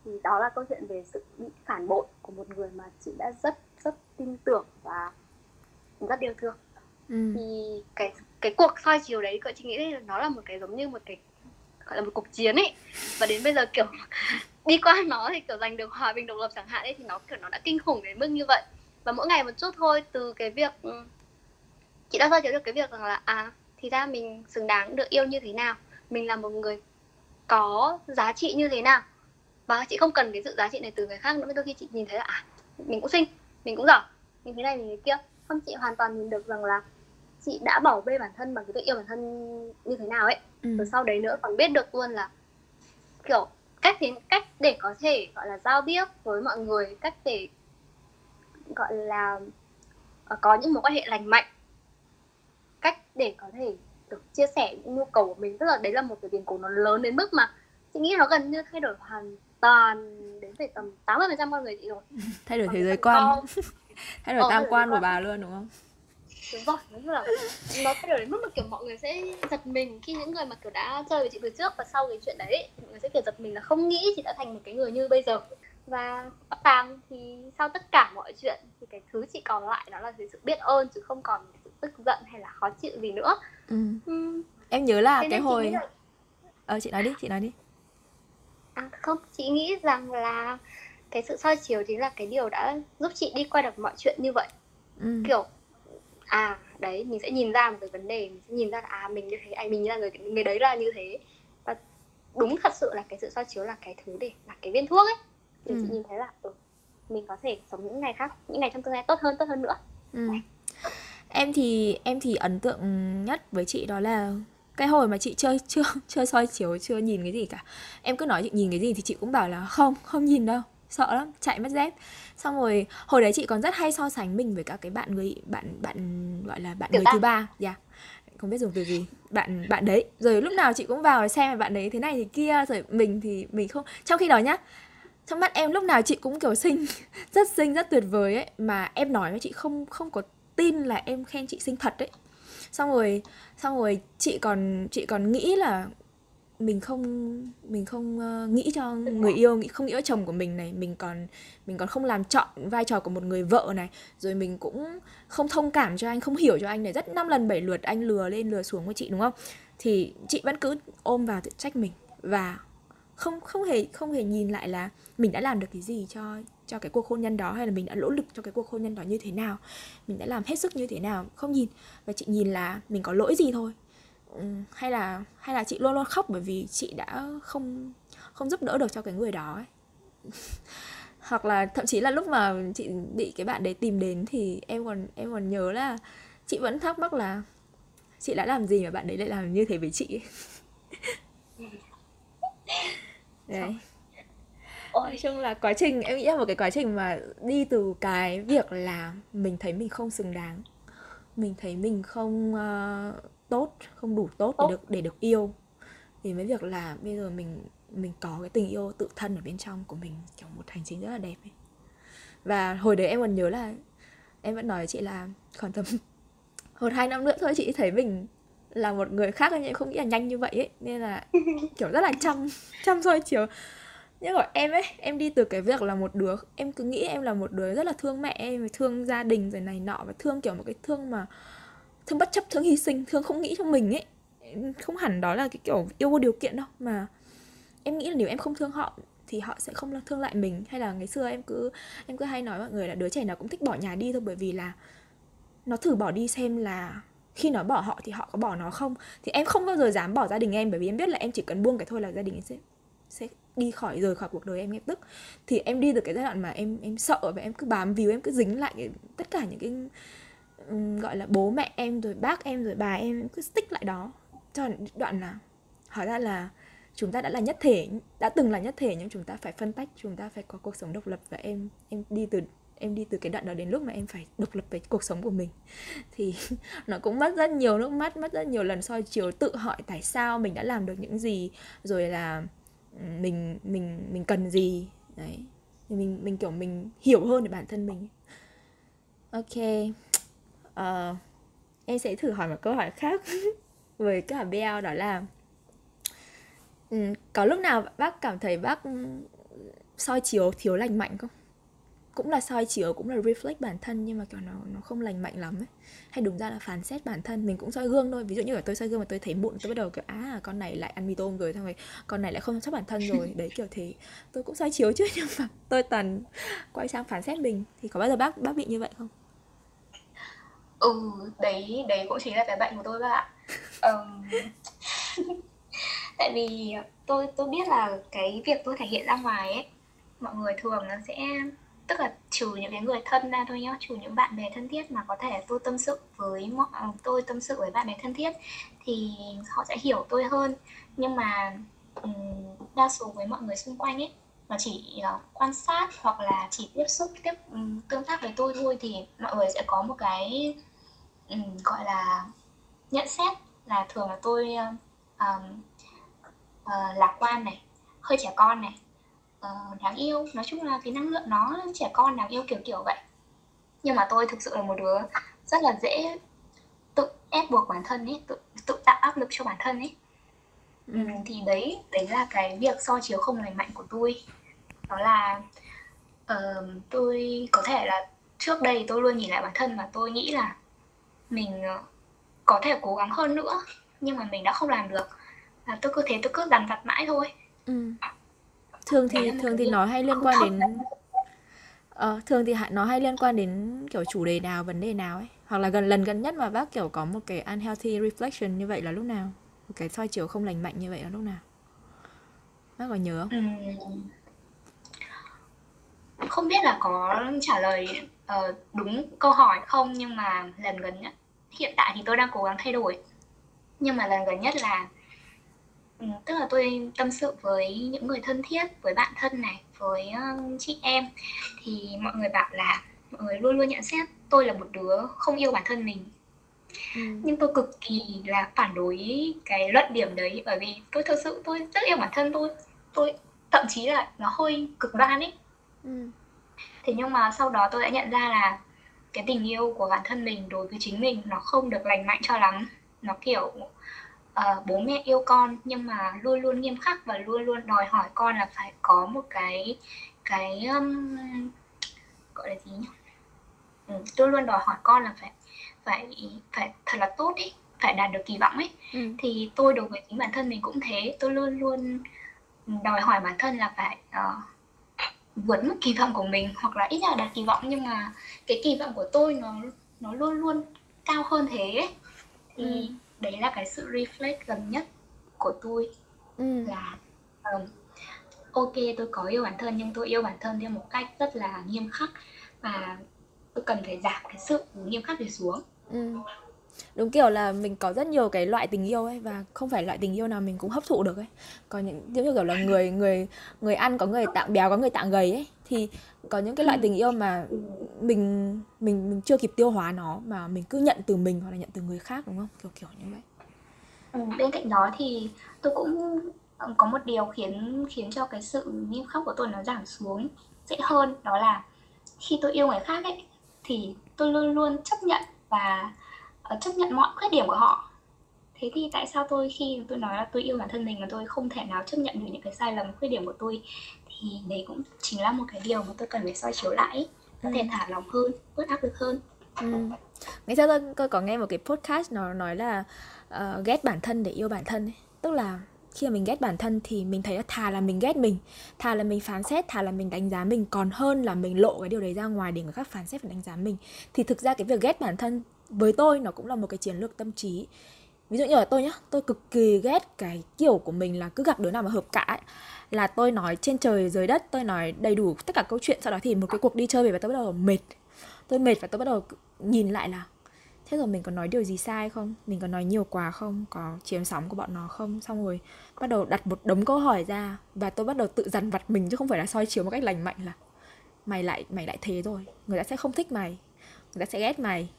Thì đó là câu chuyện về sự bị phản bội của một người mà chị đã rất rất tin tưởng và rất yêu thương. Ừ. thì cái cái cuộc soi chiều đấy cậu chị nghĩ là nó là một cái giống như một cái gọi là một cuộc chiến ấy. Và đến bây giờ kiểu đi qua nó thì kiểu giành được hòa bình độc lập chẳng hạn ấy thì nó kiểu nó đã kinh khủng đến mức như vậy và mỗi ngày một chút thôi từ cái việc ừ, chị đã soi chiếu được cái việc rằng là à thì ra mình xứng đáng được yêu như thế nào mình là một người có giá trị như thế nào. Và chị không cần cái sự giá trị này từ người khác nữa đôi khi chị nhìn thấy là à mình cũng xinh mình cũng giỏi mình thế này mình thế kia. Không chị hoàn toàn nhìn được rằng là chị đã bảo vệ bản thân bằng cái việc yêu bản thân như thế nào ấy. Ừ. rồi sau đấy nữa còn biết được luôn là kiểu cách thế cách để có thể gọi là giao tiếp với mọi người cách để gọi là uh, có những mối quan hệ lành mạnh. Cách để có thể được chia sẻ những nhu cầu của mình tức là đấy là một cái biến cố nó lớn đến mức mà chị nghĩ nó gần như thay đổi hoàn toàn đến phải tầm 80 phần trăm con người chị rồi. Thay đổi thế giới quan. thay đổi ờ, tam quan của bà luôn đúng không? Đúng rồi đúng là nó thay đổi đến mức mà kiểu mọi người sẽ giật mình khi những người mà kiểu đã chơi với chị từ trước và sau cái chuyện đấy mọi người sẽ kiểu giật mình là không nghĩ chị đã thành một cái người như bây giờ và tàng thì sau tất cả mọi chuyện thì cái thứ chị còn lại đó là sự biết ơn chứ không còn sự tức giận hay là khó chịu gì nữa ừ. Ừ. em nhớ là Thế cái hồi là... ờ chị nói đi chị nói đi à không chị nghĩ rằng là cái sự soi chiếu chính là cái điều đã giúp chị đi qua được mọi chuyện như vậy ừ. kiểu à đấy mình sẽ nhìn ra một cái vấn đề mình sẽ nhìn ra là à mình như thế anh mình là người người đấy là như thế và đúng thật sự là cái sự soi chiếu là cái thứ để là cái viên thuốc ấy thì ừ. chị nhìn thấy là ừ, mình có thể sống những ngày khác những ngày trong tương lai tốt hơn tốt hơn nữa ừ. em thì em thì ấn tượng nhất với chị đó là cái hồi mà chị chơi chưa chưa soi chiếu chưa nhìn cái gì cả em cứ nói chị nhìn cái gì thì chị cũng bảo là không không nhìn đâu sợ lắm chạy mất dép xong rồi hồi đấy chị còn rất hay so sánh mình với các cái bạn người bạn bạn gọi là bạn Tiểu người ta. thứ ba dạ yeah. không biết dùng từ gì bạn bạn đấy rồi lúc nào chị cũng vào xem bạn đấy thế này thì kia rồi mình thì mình không trong khi đó nhá trong mắt em lúc nào chị cũng kiểu xinh rất xinh rất tuyệt vời ấy. Mà em nói với chị không không có tin là em khen chị xinh thật đấy xong rồi xong rồi chị còn chị còn nghĩ là mình không mình không uh, nghĩ cho người yêu nghĩ không nghĩ cho chồng của mình này. Mình còn mình còn không làm chọn vai trò của một người vợ này. Rồi mình cũng không thông cảm cho anh không hiểu cho anh này. Rất năm lần bảy lượt anh lừa lên lừa xuống với chị đúng không? Thì chị vẫn cứ ôm vào tự trách mình. Và không không hề không hề nhìn lại là mình đã làm được cái gì cho cho cái cuộc hôn nhân đó hay là mình đã nỗ lực cho cái cuộc hôn nhân đó như thế nào. Mình đã làm hết sức như thế nào, không nhìn. Và chị nhìn là mình có lỗi gì thôi. Ừ, hay là hay là chị luôn luôn khóc bởi vì chị đã không không giúp đỡ được cho cái người đó ấy. hoặc là thậm chí là lúc mà chị bị cái bạn đấy tìm đến thì em còn em còn nhớ là chị vẫn thắc mắc là chị đã làm gì mà bạn đấy lại làm như thế với chị ấy. đấy. nói chung là quá trình em nghĩ là một cái quá trình mà đi từ cái việc là mình thấy mình không xứng đáng mình thấy mình không uh, tốt không đủ tốt, để được để được yêu thì mới việc là bây giờ mình mình có cái tình yêu tự thân ở bên trong của mình kiểu một hành trình rất là đẹp ấy. Và hồi đấy em còn nhớ là em vẫn nói với chị là khoảng tầm một hai năm nữa thôi chị thấy mình là một người khác nhưng em không nghĩ là nhanh như vậy ấy. Nên là kiểu rất là chăm chăm soi chiều. Nhưng mà em ấy em đi từ cái việc là một đứa em cứ nghĩ em là một đứa rất là thương mẹ em thương gia đình rồi này nọ và thương kiểu một cái thương mà thương bất chấp thương hy sinh thương không nghĩ cho mình ấy. Không hẳn đó là cái kiểu yêu vô điều kiện đâu mà em nghĩ là nếu em không thương họ thì họ sẽ không thương lại mình. Hay là ngày xưa em cứ em cứ hay nói mọi người là đứa trẻ nào cũng thích bỏ nhà đi thôi bởi vì là nó thử bỏ đi xem là khi nó bỏ họ thì họ có bỏ nó không? Thì em không bao giờ dám bỏ gia đình em bởi vì em biết là em chỉ cần buông cái thôi là gia đình em sẽ sẽ đi khỏi rời khỏi cuộc đời em ngay tức thì em đi được cái giai đoạn mà em em sợ và em cứ bám víu em cứ dính lại cái, tất cả những cái um, gọi là bố mẹ em rồi bác em rồi bà em, em cứ stick lại đó. Cho đoạn là hỏi ra là chúng ta đã là nhất thể đã từng là nhất thể nhưng chúng ta phải phân tách chúng ta phải có cuộc sống độc lập và em em đi từ em đi từ cái đoạn đó đến lúc mà em phải độc lập với cuộc sống của mình. Thì nó cũng mất rất nhiều nước mắt mất rất nhiều lần soi chiều tự hỏi tại sao mình đã làm được những gì rồi là mình mình mình cần gì. Đấy. Thì mình mình kiểu mình hiểu hơn về bản thân mình. Ok. Uh, em sẽ thử hỏi một câu hỏi khác với cả BL đó là có lúc nào bác cảm thấy bác soi chiếu thiếu lành mạnh không? Cũng là soi chiếu cũng là reflect bản thân nhưng mà kiểu nó nó không lành mạnh lắm ấy. Hay đúng ra là phán xét bản thân mình cũng soi gương thôi. Ví dụ như là tôi soi gương mà tôi thấy mụn tôi bắt đầu kiểu á con này lại ăn mì tôm rồi xong rồi con này lại không chăm sóc bản thân rồi. Đấy kiểu thế. Tôi cũng soi chiếu chứ nhưng mà tôi toàn quay sang phán xét mình. Thì có bao giờ bác bác bị như vậy không? Ừ đấy đấy cũng chính là cái bệnh của tôi các bạn. Um, tại vì tôi tôi biết là cái việc tôi thể hiện ra ngoài ấy mọi người thường nó sẽ tức là trừ những cái người thân ra thôi nhá trừ những bạn bè thân thiết mà có thể tôi tâm sự với mọi ờ, tôi tâm sự với bạn bè thân thiết thì họ sẽ hiểu tôi hơn. Nhưng mà um, đa số với mọi người xung quanh ấy mà chỉ uh, quan sát hoặc là chỉ tiếp xúc tiếp um, tương tác với tôi thôi thì mọi người sẽ có một cái um, gọi là nhận xét là thường là tôi um, uh, lạc quan này hơi trẻ con này uh, đáng yêu. Nói chung là cái năng lượng nó trẻ con đáng yêu kiểu kiểu vậy. Nhưng mà tôi thực sự là một đứa rất là dễ tự ép buộc bản thân ấy tự tự tạo áp lực cho bản thân ấy. Ừ. thì đấy đấy là cái việc so chiếu không lành mạnh của tôi. Đó là uh, tôi có thể là trước đây tôi luôn nhìn lại bản thân và tôi nghĩ là mình có thể cố gắng hơn nữa nhưng mà mình đã không làm được. Và tôi cứ thế tôi cứ dằn vặt mãi thôi. Ừ. thường thì thường thì nó hay liên quan đến ờ, thường thì nó hay liên quan đến kiểu chủ đề nào vấn đề nào ấy? Hoặc là gần lần gần nhất mà bác kiểu có một cái unhealthy reflection như vậy là lúc nào? Một cái soi chiếu không lành mạnh như vậy là lúc nào? Bác có nhớ không? Ừ. không biết là có trả lời uh, đúng câu hỏi không nhưng mà lần gần nhất hiện tại thì tôi đang cố gắng thay đổi. Nhưng mà lần gần nhất là Ừ, tức là tôi tâm sự với những người thân thiết với bạn thân này với uh, chị em. Thì mọi người bảo là mọi người luôn luôn nhận xét tôi là một đứa không yêu bản thân mình. Ừ. nhưng tôi cực kỳ là phản đối cái luận điểm đấy bởi vì tôi thực sự tôi rất yêu bản thân tôi. Tôi thậm chí là nó hơi cực đoan ấy. Ừ. thế nhưng mà sau đó tôi đã nhận ra là cái tình yêu của bản thân mình đối với chính mình nó không được lành mạnh cho lắm. Nó kiểu uh, bố mẹ yêu con nhưng mà luôn luôn nghiêm khắc và luôn luôn đòi hỏi con là phải có một cái cái um, gọi là gì nhỉ ừ, luôn luôn đòi hỏi con là phải phải phải thật là tốt ý phải đạt được kỳ vọng ấy ừ. thì tôi đối với chính bản thân mình cũng thế tôi luôn luôn đòi hỏi bản thân là phải uh, vượt mức kỳ vọng của mình hoặc là ít là đạt kỳ vọng nhưng mà cái kỳ vọng của tôi nó nó luôn luôn cao hơn thế ấy. thì ừ đấy là cái sự reflect gần nhất của tôi ừ. là um, ok tôi có yêu bản thân nhưng tôi yêu bản thân theo một cách rất là nghiêm khắc và tôi cần phải giảm cái sự nghiêm khắc này xuống ừ. đúng kiểu là mình có rất nhiều cái loại tình yêu ấy và không phải loại tình yêu nào mình cũng hấp thụ được ấy có những giống như kiểu là người người người ăn có người tạng béo có người tạng gầy ấy thì có những cái loại tình yêu mà mình mình mình chưa kịp tiêu hóa nó mà mình cứ nhận từ mình hoặc là nhận từ người khác đúng không? Kiểu kiểu như vậy. Ừ, bên cạnh đó thì tôi cũng có một điều khiến khiến cho cái sự nghiêm khắc của tôi nó giảm xuống dễ hơn đó là khi tôi yêu người khác ấy thì tôi luôn luôn chấp nhận và uh, chấp nhận mọi khuyết điểm của họ. Thế thì tại sao tôi khi tôi nói là tôi yêu bản thân mình mà tôi không thể nào chấp nhận được những cái sai lầm khuyết điểm của tôi thì đấy cũng chính là một cái điều mà tôi cần phải soi chiếu lại có thể ừ. thả lòng hơn bớt áp lực hơn ừ. ngày xưa tôi, tôi có nghe một cái podcast nó nói là uh, ghét bản thân để yêu bản thân ấy. tức là khi mà mình ghét bản thân thì mình thấy là thà là mình ghét mình thà là mình phán xét thà là mình đánh giá mình còn hơn là mình lộ cái điều đấy ra ngoài để người khác phán xét và đánh giá mình thì thực ra cái việc ghét bản thân với tôi nó cũng là một cái chiến lược tâm trí ví dụ như là tôi nhá, tôi cực kỳ ghét cái kiểu của mình là cứ gặp đứa nào mà hợp cả ấy. Là tôi nói trên trời, dưới đất, tôi nói đầy đủ tất cả câu chuyện, sau đó thì một cái cuộc đi chơi về và tôi bắt đầu mệt. Tôi mệt và tôi bắt đầu nhìn lại là, thế rồi mình có nói điều gì sai không? Mình có nói nhiều quá không? Có chiếm sóng của bọn nó không? Xong rồi bắt đầu đặt một đống câu hỏi ra và tôi bắt đầu tự dằn vặt mình chứ không phải là soi chiếu một cách lành mạnh là, mày lại mày lại thế rồi, người ta sẽ không thích mày, người ta sẽ ghét mày.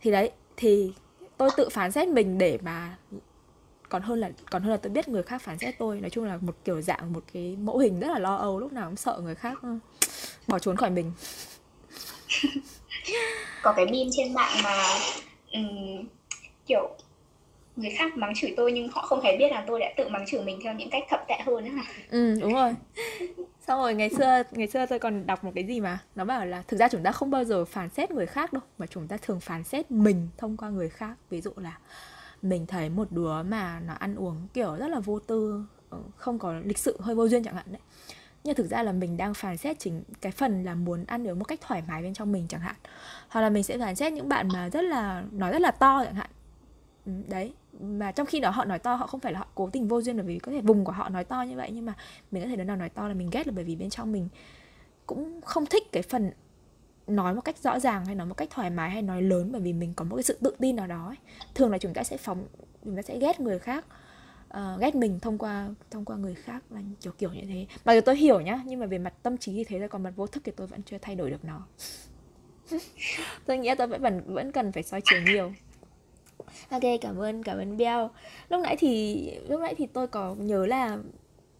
Thì đấy, thì tôi tự phán xét mình để mà còn hơn là còn hơn là tôi biết người khác phán xét tôi. Nói chung là một kiểu dạng một cái mẫu hình rất là lo âu lúc nào cũng sợ người khác ừ, bỏ trốn khỏi mình. Có cái meme trên mạng mà um, kiểu người khác mắng chửi tôi nhưng họ không hề biết là tôi đã tự mắng chửi mình theo những cách thậm tệ hơn nữa ừ đúng rồi xong rồi ngày xưa ngày xưa tôi còn đọc một cái gì mà nó bảo là thực ra chúng ta không bao giờ phán xét người khác đâu, mà chúng ta thường phán xét mình thông qua người khác. Ví dụ là mình thấy một đứa mà nó ăn uống kiểu rất là vô tư ờ, không có lịch sự, hơi vô duyên chẳng hạn đấy. Nhưng thực ra là mình đang phán xét chính cái phần là muốn ăn uống một cách thoải mái bên trong mình chẳng hạn. Hoặc là mình sẽ phán xét những bạn mà rất là nói rất là to chẳng hạn. Ừ, đấy mà trong khi đó họ nói to họ không phải là họ cố tình vô duyên bởi vì có thể vùng của họ nói to như vậy nhưng mà mình có thể đứa nào nói to là mình ghét là bởi vì bên trong mình cũng không thích cái phần nói một cách rõ ràng hay nói một cách thoải mái hay nói lớn bởi vì mình có một cái sự tự tin nào đó ấy. thường là chúng ta sẽ phóng chúng ta sẽ ghét người khác uh, ghét mình thông qua thông qua người khác là kiểu kiểu như thế. Mặc dù tôi hiểu nhá nhưng mà về mặt tâm trí thì thế rồi còn mặt vô thức thì tôi vẫn chưa thay đổi được nó. Tôi nghĩ tôi vẫn vẫn vẫn cần phải soi chiều nhiều ok cảm ơn cảm ơn Bell. Lúc nãy thì lúc nãy thì tôi có nhớ là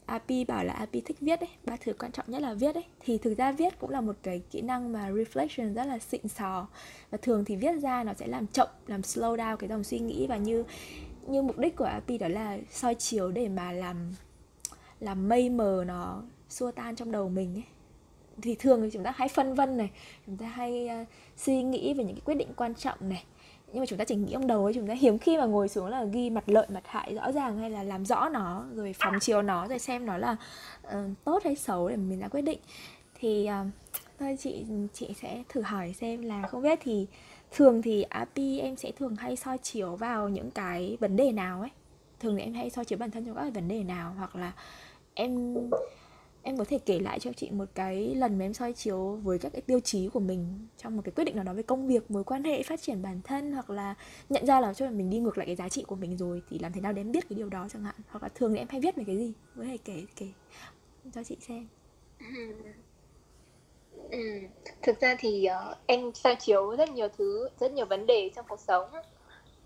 Api bảo là Api thích viết ấy. Ba thứ quan trọng nhất là viết ấy. Thì thực ra viết cũng là một cái kỹ năng mà reflection rất là xịn sò. Và thường thì viết ra nó sẽ làm chậm làm slow down cái dòng suy nghĩ. Và như như mục đích của Api đó là soi chiếu để mà làm làm mây mờ nó xua tan trong đầu mình ấy. Thì thường thì chúng ta hay phân vân này. Chúng ta hay uh, suy nghĩ về những cái quyết định quan trọng này nhưng mà chúng ta chỉ nghĩ trong đầu ấy chúng ta hiếm khi mà ngồi xuống là ghi mặt lợi mặt hại rõ ràng hay là làm rõ nó rồi phóng chiếu nó rồi xem nó là uh, tốt hay xấu để mình ra quyết định. Thì uh, thôi chị chị sẽ thử hỏi xem là không biết thì thường thì API em sẽ thường hay soi chiếu vào những cái vấn đề nào ấy? Thường thì em hay soi chiếu bản thân trong các vấn đề nào? Hoặc là em em có thể kể lại cho chị một cái lần mà em soi chiếu với các cái tiêu chí của mình trong một cái quyết định nào đó về công việc mối quan hệ phát triển bản thân hoặc là nhận ra là cho mình đi ngược lại cái giá trị của mình rồi thì làm thế nào để em biết cái điều đó chẳng hạn hoặc là thường thì em hay viết về cái gì có thể kể kể cho chị xem Ừ. ừ. Thực ra thì uh, em soi chiếu rất nhiều thứ, rất nhiều vấn đề trong cuộc sống.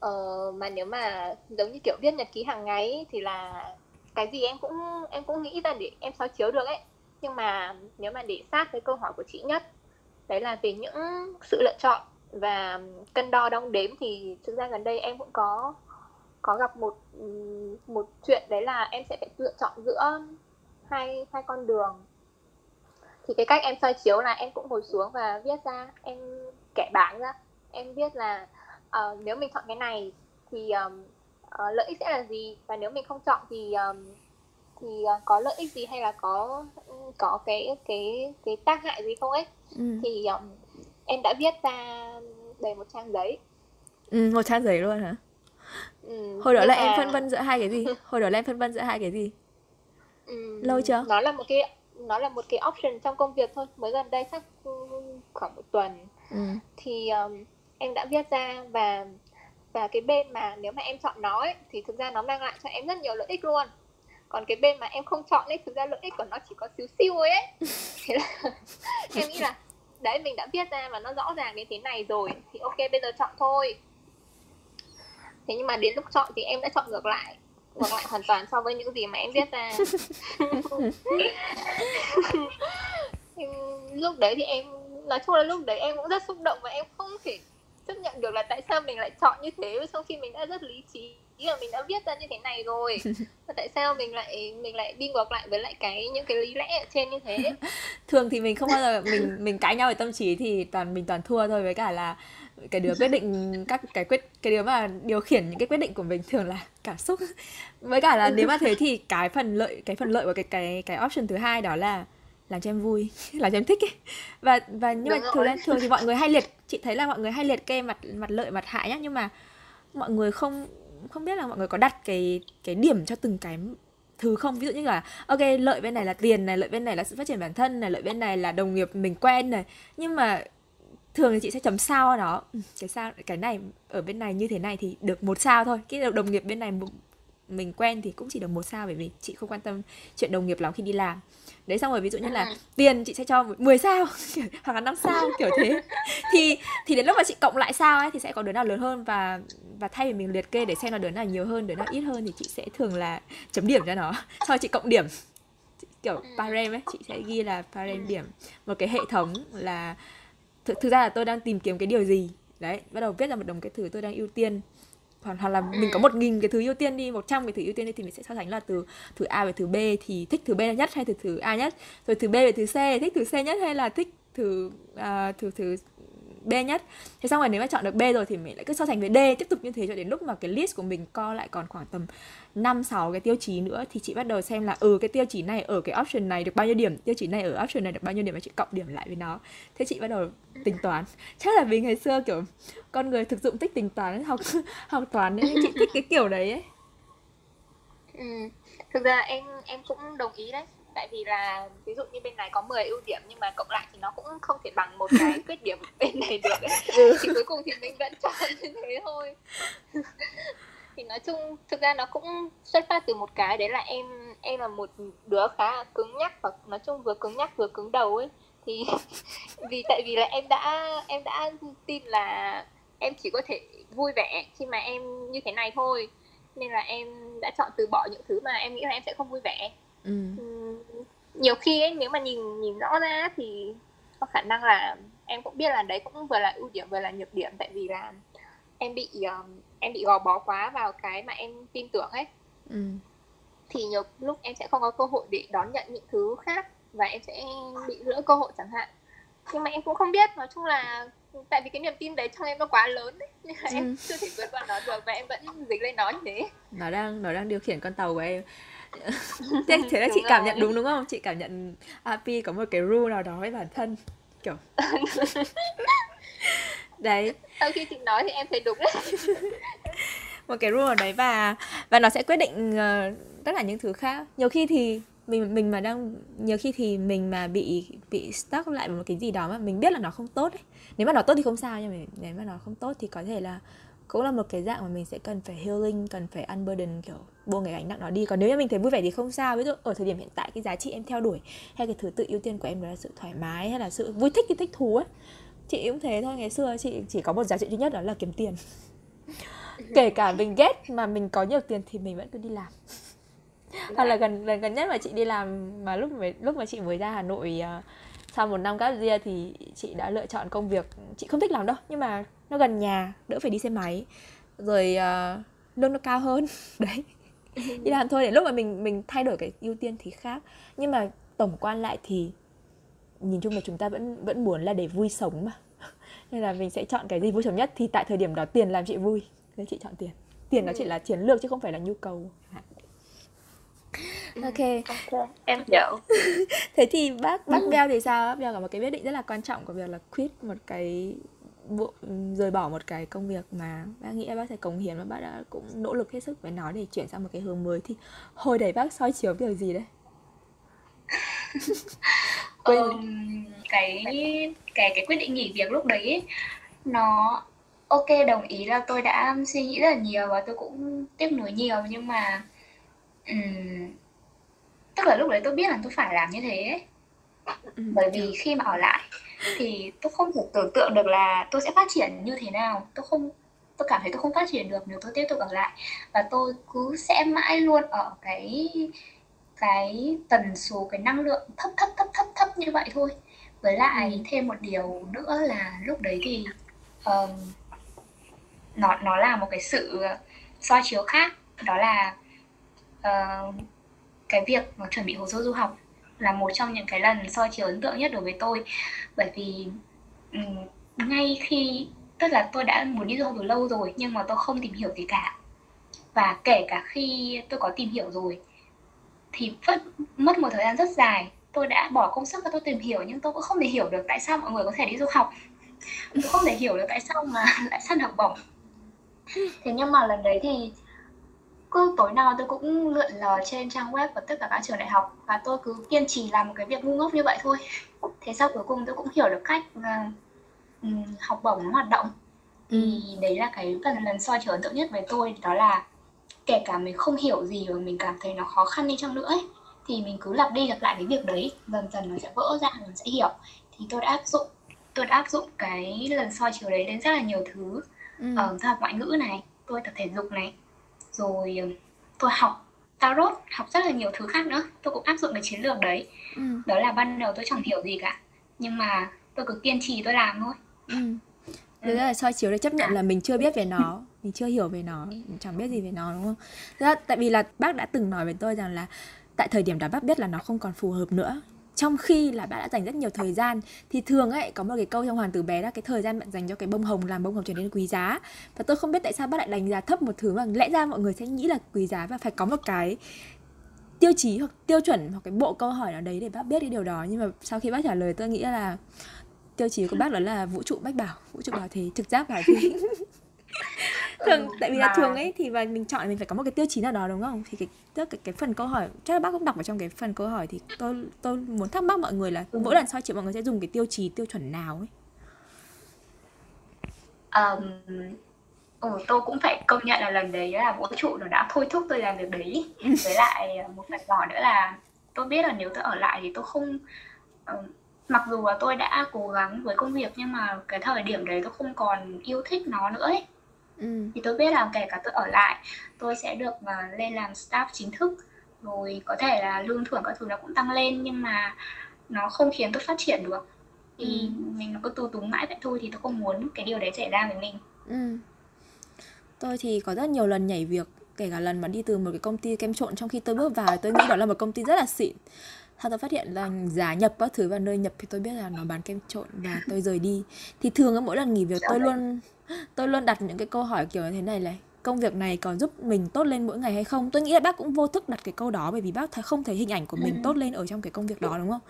Uh, mà nếu mà giống như kiểu viết nhật ký hàng ngày thì là cái gì em cũng em cũng nghĩ ra để em soi chiếu được ấy. Nhưng mà nếu mà để sát với câu hỏi của chị nhất đấy là về những sự lựa chọn và cân đo đong đếm thì thực ra gần đây em cũng có có gặp một một chuyện đấy là em sẽ phải lựa chọn giữa hai hai con đường. Thì cái cách em soi chiếu là em cũng ngồi xuống và viết ra em kẻ bảng ra. Em viết là uh, nếu mình chọn cái này thì um, uh, lợi ích sẽ là gì? Và nếu mình không chọn thì um, thì uh, có lợi ích gì hay là có có cái cái cái tác hại gì không ấy? Ừ. thì um, em đã viết ra đầy một trang giấy. Ừ, một trang giấy luôn hả? Ừ, hồi đó là mà... em phân vân giữa hai cái gì? Hồi đó là em phân vân giữa hai cái gì? Ừ, lâu chưa? nó là một cái nó là một cái option trong công việc thôi. Mới gần đây chắc khoảng một tuần. Ừ. thì um, em đã viết ra và và cái bên mà nếu mà em chọn nó ấy, thì thực ra nó mang lại cho em rất nhiều lợi ích luôn. Còn cái bên mà em không chọn ấy thực ra lợi ích của nó chỉ có xíu xíu ấy, ấy. thế là em nghĩ là đấy mình đã viết ra và nó rõ ràng đến thế này rồi thì ok bây giờ chọn thôi. Thế nhưng mà đến lúc chọn thì em đã chọn ngược lại ngược lại hoàn toàn so với những gì mà em viết ra. Lúc đấy thì em nói chung là lúc đấy em cũng rất xúc động và em không thể chấp nhận được là tại sao mình lại chọn như thế trong khi mình đã rất lý trí là mình đã viết ra như thế này rồi. Và tại sao mình lại mình lại đi ngược lại với lại cái những cái lý lẽ ở trên như thế? Thường thì mình không bao giờ mình mình cãi nhau về tâm trí thì toàn mình toàn thua thôi với cả là cái đứa quyết định các cái quyết cái đứa mà điều khiển những cái quyết định của mình thường là cảm xúc. Với cả là nếu mà thế thì cái phần lợi cái phần lợi của cái cái cái option thứ hai đó là làm cho em vui làm cho em thích ấy. Và và nhưng mà thường thường thì mọi người hay liệt chị thấy là mọi người hay liệt kê mặt mặt lợi mặt hại nhá. Nhưng mà mọi người không không biết là mọi người có đặt cái cái điểm cho từng cái thứ không? Ví dụ như là ok lợi bên này là tiền này lợi bên này là sự phát triển bản thân này lợi bên này là đồng nghiệp mình quen này. Nhưng mà thường thì chị sẽ chấm sao đó. Ừ, cái sao cái này ở bên này như thế này thì được một sao thôi. Cái đồng nghiệp bên này mình quen thì cũng chỉ được một sao bởi vì chị không quan tâm chuyện đồng nghiệp lắm khi đi làm đấy xong rồi ví dụ như là tiền chị sẽ cho 10 sao hoặc là 5 sao kiểu thế. Thì thì đến lúc mà chị cộng lại sao ấy thì sẽ có đứa nào lớn hơn và và thay vì mình liệt kê để xem là đứa nào nhiều hơn đứa nào ít hơn thì chị sẽ thường là chấm điểm cho nó. Sau chị cộng điểm. Kiểu parem ấy chị sẽ ghi là parem điểm. Một cái hệ thống là thực, thực ra là tôi đang tìm kiếm cái điều gì. Đấy bắt đầu viết ra một đồng cái thứ tôi đang ưu tiên hoặc là mình có một nghìn cái thứ ưu tiên đi một trăm cái thứ ưu tiên đi thì mình sẽ so sánh là từ thứ A về thứ B thì thích thứ B nhất hay từ thứ A nhất? Rồi thứ B về thứ C thích thứ C nhất hay là thích thứ uh, thứ thứ B nhất Thế xong rồi nếu mà chọn được B rồi thì mình lại cứ so sánh với D Tiếp tục như thế cho đến lúc mà cái list của mình co lại còn khoảng tầm 5 6 cái tiêu chí nữa thì chị bắt đầu xem là ừ cái tiêu chí này ở cái option này được bao nhiêu điểm, tiêu chí này ở option này được bao nhiêu điểm và chị cộng điểm lại với nó. Thế chị bắt đầu tính toán. Chắc là vì ngày xưa kiểu con người thực dụng thích tính toán học học toán nên chị thích cái kiểu đấy ấy. Ừ. Thực ra em em cũng đồng ý đấy tại vì là ví dụ như bên này có 10 ưu điểm nhưng mà cộng lại thì nó cũng không thể bằng một cái khuyết điểm bên này được ấy. Ừ. thì cuối cùng thì mình vẫn chọn như thế thôi thì nói chung thực ra nó cũng xuất phát từ một cái đấy là em em là một đứa khá là cứng nhắc và nói chung vừa cứng nhắc vừa cứng đầu ấy thì vì tại vì là em đã em đã tin là em chỉ có thể vui vẻ khi mà em như thế này thôi nên là em đã chọn từ bỏ những thứ mà em nghĩ là em sẽ không vui vẻ ừ. Nhiều khi ấy nếu mà nhìn nhìn rõ ra thì có khả năng là em cũng biết là đấy cũng vừa là ưu điểm vừa là nhược điểm. Tại vì là em bị um, em bị gò bó quá vào cái mà em tin tưởng ấy. Ừ. thì nhiều lúc em sẽ không có cơ hội để đón nhận những thứ khác và em sẽ bị lỡ cơ hội chẳng hạn. Nhưng mà em cũng không biết nói chung là tại vì cái niềm tin đấy trong em nó quá lớn ấy nên là ừ. em chưa thể vượt qua nó được và em vẫn dính lên nó như thế. Nó đang nó đang điều khiển con tàu của em thế, thế là chị cảm nhận đúng đúng không? Chị cảm nhận AP có một cái rule nào đó với bản thân kiểu đấy. Sau khi chị nói thì em thấy đúng đấy. Một cái rule ở đấy và và nó sẽ quyết định uh, tất cả những thứ khác. Nhiều khi thì mình mình mà đang nhiều khi thì mình mà bị bị stuck lại một cái gì đó mà mình biết là nó không tốt ấy. Nếu mà nó tốt thì không sao nhưng mà nếu mà nó không tốt thì có thể là cũng là một cái dạng mà mình sẽ cần phải healing cần phải unburden kiểu buông cái gánh nặng nó đi. Còn nếu như mình thấy vui vẻ thì không sao. Ví dụ ở thời điểm hiện tại cái giá trị em theo đuổi hay cái thứ tự ưu tiên của em đó là sự thoải mái hay là sự vui thích cái thích thú ấy chị cũng thế thôi. Ngày xưa chị chỉ có một giá trị duy nhất đó là kiếm tiền. Kể cả mình ghét mà mình có nhiều tiền thì mình vẫn cứ đi làm. Hoặc là gần lần gần nhất mà chị đi làm mà lúc mà lúc mà chị mới ra Hà Nội uh, sau một năm gap year thì chị đã lựa chọn công việc chị không thích làm đâu nhưng mà nó gần nhà đỡ phải đi xe máy. Rồi uh, lương nó cao hơn. Đấy đi làm thôi để lúc mà mình mình thay đổi cái ưu tiên thì khác. Nhưng mà tổng quan lại thì nhìn chung là chúng ta vẫn vẫn muốn là để vui sống mà. Nên là mình sẽ chọn cái gì vui sống nhất thì tại thời điểm đó tiền làm chị vui. Nên chị chọn tiền. Tiền nó chỉ là chiến lược chứ không phải là nhu cầu. Ok. ok. Em hiểu. Thế thì bác bác Bell thì sao? Bác Bell có một cái quyết định rất là quan trọng của việc là quit một cái bộ rời bỏ một cái công việc mà bác nghĩ bác sẽ cống hiến và bác đã cũng nỗ lực hết sức với nó để chuyển sang một cái hướng mới thì hồi đấy bác soi chiếu điều gì đấy um, cái cái cái quyết định nghỉ việc lúc đấy ấy, nó ok đồng ý là tôi đã suy nghĩ rất là nhiều và tôi cũng tiếc nuối nhiều nhưng mà um, tức là lúc đấy tôi biết là tôi phải làm như thế ấy. Ừ, bởi vì khi mà ở lại thì tôi không thể tưởng tượng được là tôi sẽ phát triển như thế nào. Tôi không tôi cảm thấy tôi không phát triển được nếu tôi tiếp tục ở lại. Và tôi cứ sẽ mãi luôn ở cái cái tần số cái năng lượng thấp thấp thấp thấp thấp như vậy thôi. Với lại ừ. thêm một điều nữa là lúc đấy thì um, nó nó là một cái sự soi chiếu khác. Đó là uh, cái việc mà chuẩn bị hồ sơ du học là một trong những cái lần soi chiếu ấn tượng nhất đối với tôi. Bởi vì um, ngay khi tức là tôi đã muốn đi du học từ lâu rồi nhưng mà tôi không tìm hiểu gì cả. Và kể cả khi tôi có tìm hiểu rồi thì vẫn mất một thời gian rất dài. Tôi đã bỏ công sức và tôi tìm hiểu nhưng tôi cũng không thể hiểu được tại sao mọi người có thể đi du học. Tôi không thể hiểu được tại sao mà lại săn học bổng. Thế nhưng mà lần đấy thì cứ tối nào tôi cũng lượn lờ trên trang web của tất cả các trường đại học và tôi cứ kiên trì làm một cái việc ngu ngốc như vậy thôi thế sau cuối cùng tôi cũng hiểu được cách uh, học bổng nó hoạt động thì ừ. đấy là cái lần lần soi chiếu ấn tượng nhất với tôi đó là kể cả mình không hiểu gì và mình cảm thấy nó khó khăn đi chăng nữa ấy, thì mình cứ lặp đi lặp lại cái việc đấy dần dần nó sẽ vỡ ra mình sẽ hiểu thì tôi đã áp dụng tôi đã áp dụng cái lần soi chiếu đấy đến rất là nhiều thứ ừ. ở ờ, học ngoại ngữ này tôi tập thể dục này rồi ờ, tôi học tarot học rất là nhiều thứ khác nữa tôi cũng áp dụng cái chiến lược đấy ừ. đó là ban đầu tôi chẳng hiểu gì cả nhưng mà tôi cứ kiên trì tôi làm thôi ừ. Thực ra là soi chiếu để chấp nhận à. là mình chưa biết về nó mình chưa hiểu về nó mình chẳng biết gì về nó đúng không Thế tại vì là bác đã từng nói với tôi rằng là tại thời điểm đó bác biết là nó không còn phù hợp nữa trong khi là bạn đã dành rất nhiều thời gian, thì thường ấy, có một cái câu trong hoàng tử bé là cái thời gian bạn dành cho cái bông hồng, làm bông hồng trở nên quý giá. Và tôi không biết tại sao bác lại đánh giá thấp một thứ mà lẽ ra mọi người sẽ nghĩ là quý giá và phải có một cái tiêu chí hoặc tiêu chuẩn hoặc cái bộ câu hỏi nào đấy để bác biết cái điều đó. Nhưng mà sau khi bác trả lời, tôi nghĩ là tiêu chí của bác đó là vũ trụ bách bảo, vũ trụ bảo thế, trực giác bảo thế. thường tại vì là thường ấy thì và mình chọn mình phải có một cái tiêu chí nào đó đúng không? Thì cái tức cái, cái phần câu hỏi chắc là bác cũng đọc ở trong cái phần câu hỏi thì tôi tôi muốn thắc mắc mọi người là ừ. mỗi lần soi chiếu mọi người sẽ dùng cái tiêu chí tiêu chuẩn nào ấy? Um, ừ, tôi cũng phải công nhận là lần đấy là vũ trụ nó đã thôi thúc tôi làm việc đấy. Với lại một phần nhỏ nữa là tôi biết là nếu tôi ở lại thì tôi không uh, mặc dù là tôi đã cố gắng với công việc nhưng mà cái thời điểm đấy tôi không còn yêu thích nó nữa ấy ừ. thì tôi biết là kể cả tôi ở lại tôi sẽ được uh, lên làm staff chính thức rồi có thể là lương thưởng các thứ nó cũng tăng lên nhưng mà nó không khiến tôi phát triển được thì ừ. mình cứ tu túng mãi vậy thôi thì tôi không muốn cái điều đấy xảy ra với mình ừ. tôi thì có rất nhiều lần nhảy việc kể cả lần mà đi từ một cái công ty kem trộn trong khi tôi bước vào tôi nghĩ đó là một công ty rất là xịn sau tôi phát hiện là giá nhập các thứ vào nơi nhập thì tôi biết là nó bán kem trộn và tôi rời đi thì thường mỗi lần nghỉ việc tôi luôn tôi luôn đặt những cái câu hỏi kiểu như thế này này công việc này có giúp mình tốt lên mỗi ngày hay không? Tôi nghĩ là bác cũng vô thức đặt cái câu đó bởi vì bác thấy không thấy hình ảnh của mình ừ. tốt lên ở trong cái công việc đó đúng không?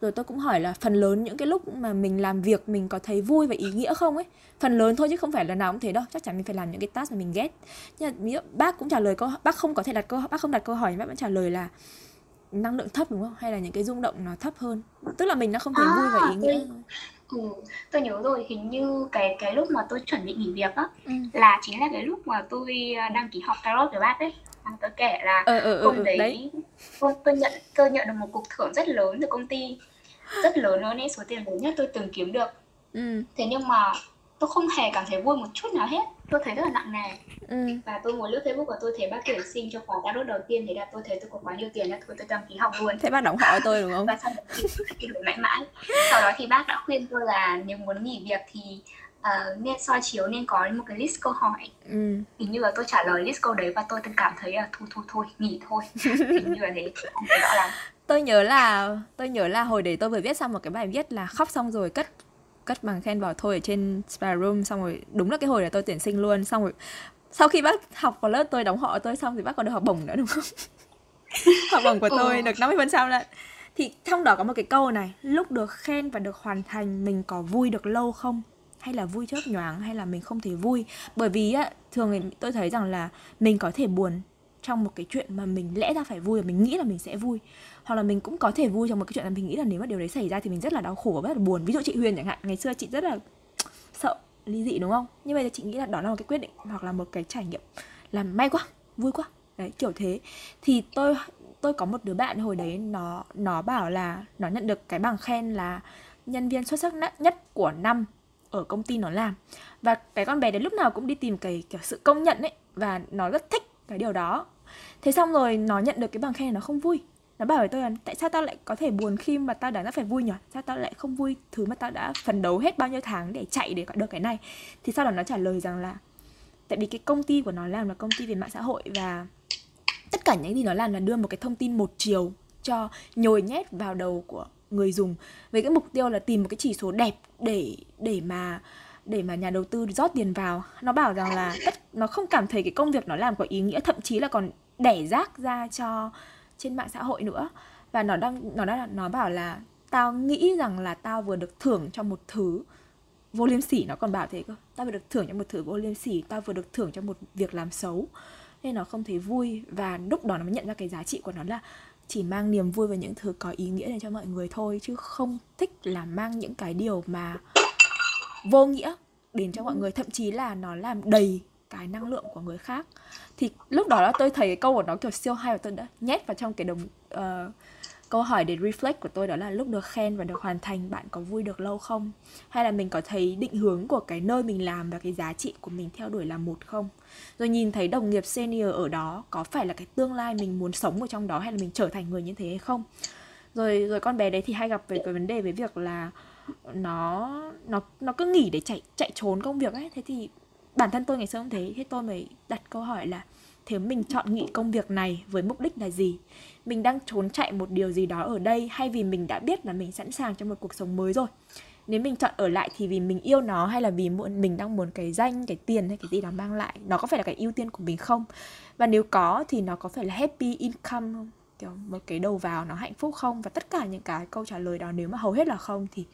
Rồi tôi cũng hỏi là phần lớn những cái lúc mà mình làm việc mình có thấy vui và ý nghĩa không ấy? Phần lớn thôi chứ không phải là nào cũng thế đâu chắc chắn mình phải làm những cái task mà mình ghét. Nhưng mà bác cũng trả lời câu bác không có thể đặt câu bác không đặt câu hỏi bác vẫn trả lời là năng lượng thấp đúng không? Hay là những cái rung động nó thấp hơn? Tức là mình nó không thấy à, vui và ý nghĩa Ừ, tôi nhớ rồi hình như cái cái lúc mà tôi chuẩn bị nghỉ việc á ừ. là chính là cái lúc mà tôi à, đăng ký học tarot với bác ấy à, tôi kể là ừ, ừ, hôm đấy, đấy. Tôi, tôi nhận tôi nhận được một cuộc thưởng rất lớn từ công ty rất lớn luôn ấy số tiền lớn nhất tôi từng kiếm được ừ. thế nhưng mà tôi không hề cảm thấy vui một chút nào hết. Tôi thấy rất là nặng nề. Ừ. và tôi ngồi lướt facebook và tôi thấy bác tuyển sinh cho khóa tarot đầu tiên thì là tôi thấy tôi có quá nhiều tiền nên thôi tôi đăng ký học luôn. Thế bác đóng họ tôi đúng không? Và sau đó thì đổi mãi mãi. Sau đó thì bác đã khuyên tôi là nếu muốn nghỉ việc thì uh, nên soi chiếu nên có một cái list câu hỏi. Ừ. hình như là tôi trả lời list câu đấy và tôi cảm thấy là thôi thôi thôi nghỉ thôi. Hình như là thế. Không rõ lắm. Tôi nhớ là tôi nhớ là hồi đấy tôi vừa viết xong một cái bài viết là khóc xong rồi cất cất bằng khen vào thôi ở trên spare room xong rồi đúng là cái hồi là tôi tuyển sinh luôn xong rồi sau khi bác học vào lớp tôi đóng họ tôi xong thì bác còn được học bổng nữa đúng không? Học bổng của tôi ừ. được 50 phần trăm lại thì trong đó có một cái câu này lúc được khen và được hoàn thành mình có vui được lâu không? Hay là vui chớp nhoáng hay là mình không thể vui? Bởi vì á thường tôi thấy rằng là mình có thể buồn trong một cái chuyện mà mình lẽ ra phải vui và mình nghĩ là mình sẽ vui. Hoặc là mình cũng có thể vui trong một cái chuyện là mình nghĩ là nếu mà điều đấy xảy ra thì mình rất là đau khổ và rất là buồn. Ví dụ chị Huyền chẳng hạn, ngày xưa chị rất là sợ ly dị, đúng không? Nhưng bây giờ chị nghĩ là đó là một cái quyết định hoặc là một cái trải nghiệm làm may quá, vui quá. Đấy, kiểu thế. Thì tôi tôi có một đứa bạn hồi đấy, nó nó bảo là, nó nhận được cái bằng khen là nhân viên xuất sắc nhất của năm ở công ty nó làm. Và cái con bé đấy lúc nào cũng đi tìm cái, kiểu sự công nhận ấy, và nó rất thích cái điều đó. Thế xong rồi nó nhận được cái bằng khen này nó không vui. Nó bảo với tôi là, tại sao tao lại có thể buồn khi mà tao đã phải vui nhỉ? Sao tao lại không vui thứ mà tao đã phấn đấu hết bao nhiêu tháng để chạy để được cái này? Thì sau đó nó trả lời rằng là, tại vì cái công ty của nó làm là công ty về mạng xã hội và tất cả những gì nó làm là đưa một cái thông tin một chiều cho nhồi nhét vào đầu của người dùng, với cái mục tiêu là tìm một cái chỉ số đẹp để để mà để mà nhà đầu tư rót tiền vào. Nó bảo rằng là tất, nó không cảm thấy cái công việc nó làm có ý nghĩa, thậm chí là còn đẻ rác ra cho trên mạng xã hội nữa. Và nó đang nó đang nó bảo là tao nghĩ rằng là tao vừa được thưởng cho một thứ vô liêm sỉ. Nó còn bảo thế cơ. Tao vừa được thưởng cho một thứ vô liêm sỉ, tao vừa được thưởng cho một việc làm xấu. Nên nó không thấy vui. Và lúc đó nó mới nhận ra cái giá trị của nó là chỉ mang niềm vui và những thứ có ý nghĩa để cho mọi người thôi, chứ không thích là mang những cái điều mà vô nghĩa đến cho mọi người. Thậm chí là nó làm đầy cái năng lượng của người khác. Thì lúc đó là tôi thấy cái câu của nó kiểu siêu hay và tôi đã nhét vào trong cái đồng uh, ờ, câu hỏi để reflect của tôi đó là lúc được khen và được hoàn thành bạn có vui được lâu không? Hay là mình có thấy định hướng của cái nơi mình làm và cái giá trị của mình theo đuổi là một không? Rồi nhìn thấy đồng nghiệp senior ở đó có phải là cái tương lai mình muốn sống ở trong đó hay là mình trở thành người như thế hay không? Rồi rồi con bé đấy thì hay gặp về cái vấn đề về việc là nó nó nó cứ nghỉ để chạy chạy trốn công việc ấy. Thế thì bản thân tôi ngày xưa cũng thế. Thế tôi mới đặt câu hỏi là, thế mình chọn nghỉ công việc này với mục đích là gì? Mình đang trốn chạy một điều gì đó ở đây hay vì mình đã biết là mình sẵn sàng cho một cuộc sống mới rồi? Nếu mình chọn ở lại thì vì mình yêu nó hay là vì mình đang muốn cái danh, cái tiền hay cái gì đó mang lại, nó có phải là cái ưu tiên của mình không? Và nếu có thì nó có phải là happy income không? Kiểu một cái đầu vào nó hạnh phúc không? Và tất cả những cái câu trả lời đó nếu mà hầu hết là không thì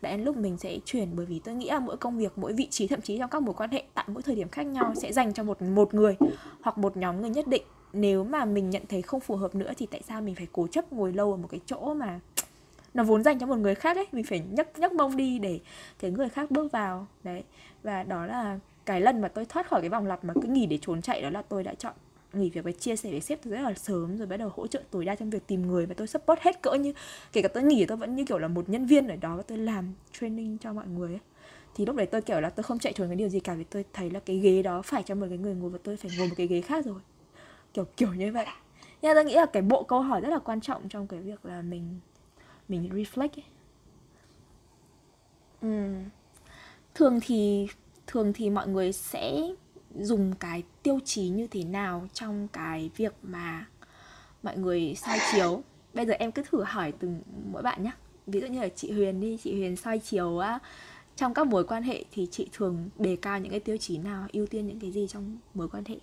đã đến lúc mình sẽ chuyển bởi vì tôi nghĩ là mỗi công việc, mỗi vị trí, thậm chí trong các mối quan hệ, tại mỗi thời điểm khác nhau sẽ dành cho một một người hoặc một nhóm người nhất định. Nếu mà mình nhận thấy không phù hợp nữa thì tại sao mình phải cố chấp ngồi lâu ở một cái chỗ mà nó vốn dành cho một người khác ấy? Mình phải nhấc nhấc mông đi để cái người khác bước vào. Đấy, và đó là cái lần mà tôi thoát khỏi cái vòng lặp mà cứ nghỉ để trốn chạy, đó là tôi đã chọn nghỉ việc và chia sẻ với sếp từ rất là sớm, rồi bắt đầu hỗ trợ tối đa trong việc tìm người và tôi support hết cỡ như, kể cả tôi nghỉ tôi vẫn như kiểu là một nhân viên ở đó và tôi làm training cho mọi người ấy. thì lúc đấy tôi kiểu là tôi không chạy trốn cái điều gì cả vì tôi thấy là cái ghế đó phải cho một cái người ngồi và tôi phải ngồi một cái ghế khác rồi kiểu kiểu như vậy nhưng tôi nghĩ là cái bộ câu hỏi rất là quan trọng trong cái việc là mình mình reflect ấy. Ừ. thường thì thường thì mọi người sẽ dùng cái tiêu chí như thế nào trong cái việc mà mọi người soi chiếu? Bây giờ em cứ thử hỏi từng mỗi bạn nhé ví dụ như là chị Huyền đi chị Huyền soi chiếu á trong các mối quan hệ thì chị thường đề cao những cái tiêu chí nào ưu tiên những cái gì trong mối quan hệ?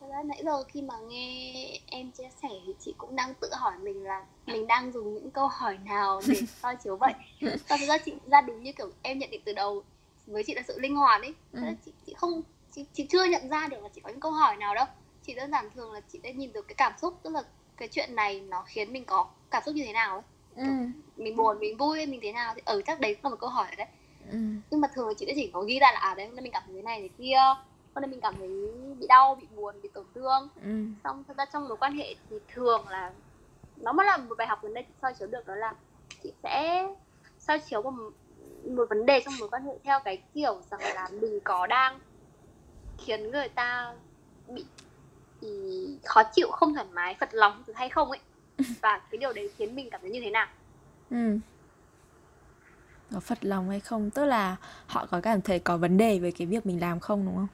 Thật ra nãy giờ khi mà nghe em chia sẻ thì chị cũng đang tự hỏi mình là mình đang dùng những câu hỏi nào để soi chiếu vậy? Và thực ra chị ra đúng như kiểu em nhận định từ đầu với chị là sự linh hoạt ấy ừ. chị, chị không chị, chị chưa nhận ra được là chị có những câu hỏi nào đâu chỉ đơn giản thường là chị đã nhìn được cái cảm xúc tức là cái chuyện này nó khiến mình có cảm xúc như thế nào ấy ừ. mình buồn mình vui mình thế nào thì ở ừ, chắc đấy là một câu hỏi đấy ừ. nhưng mà thường chị đã chỉ có ghi ra là à đấy hôm nay mình cảm thấy thế này thế kia hôm nay mình cảm thấy bị đau bị buồn bị tổn thương ừ. xong thật ra trong mối quan hệ thì thường là nó mới là một bài học gần đây chị soi chiếu được đó là chị sẽ soi chiếu một một vấn đề trong mối quan hệ theo cái kiểu rằng là mình có đang khiến người ta bị thì khó chịu không thoải mái phật lòng hay không ấy. Và cái điều đấy khiến mình cảm thấy như thế nào? Ừ. Có phật lòng hay không? Tức là họ có cảm thấy có vấn đề về cái việc mình làm không đúng không?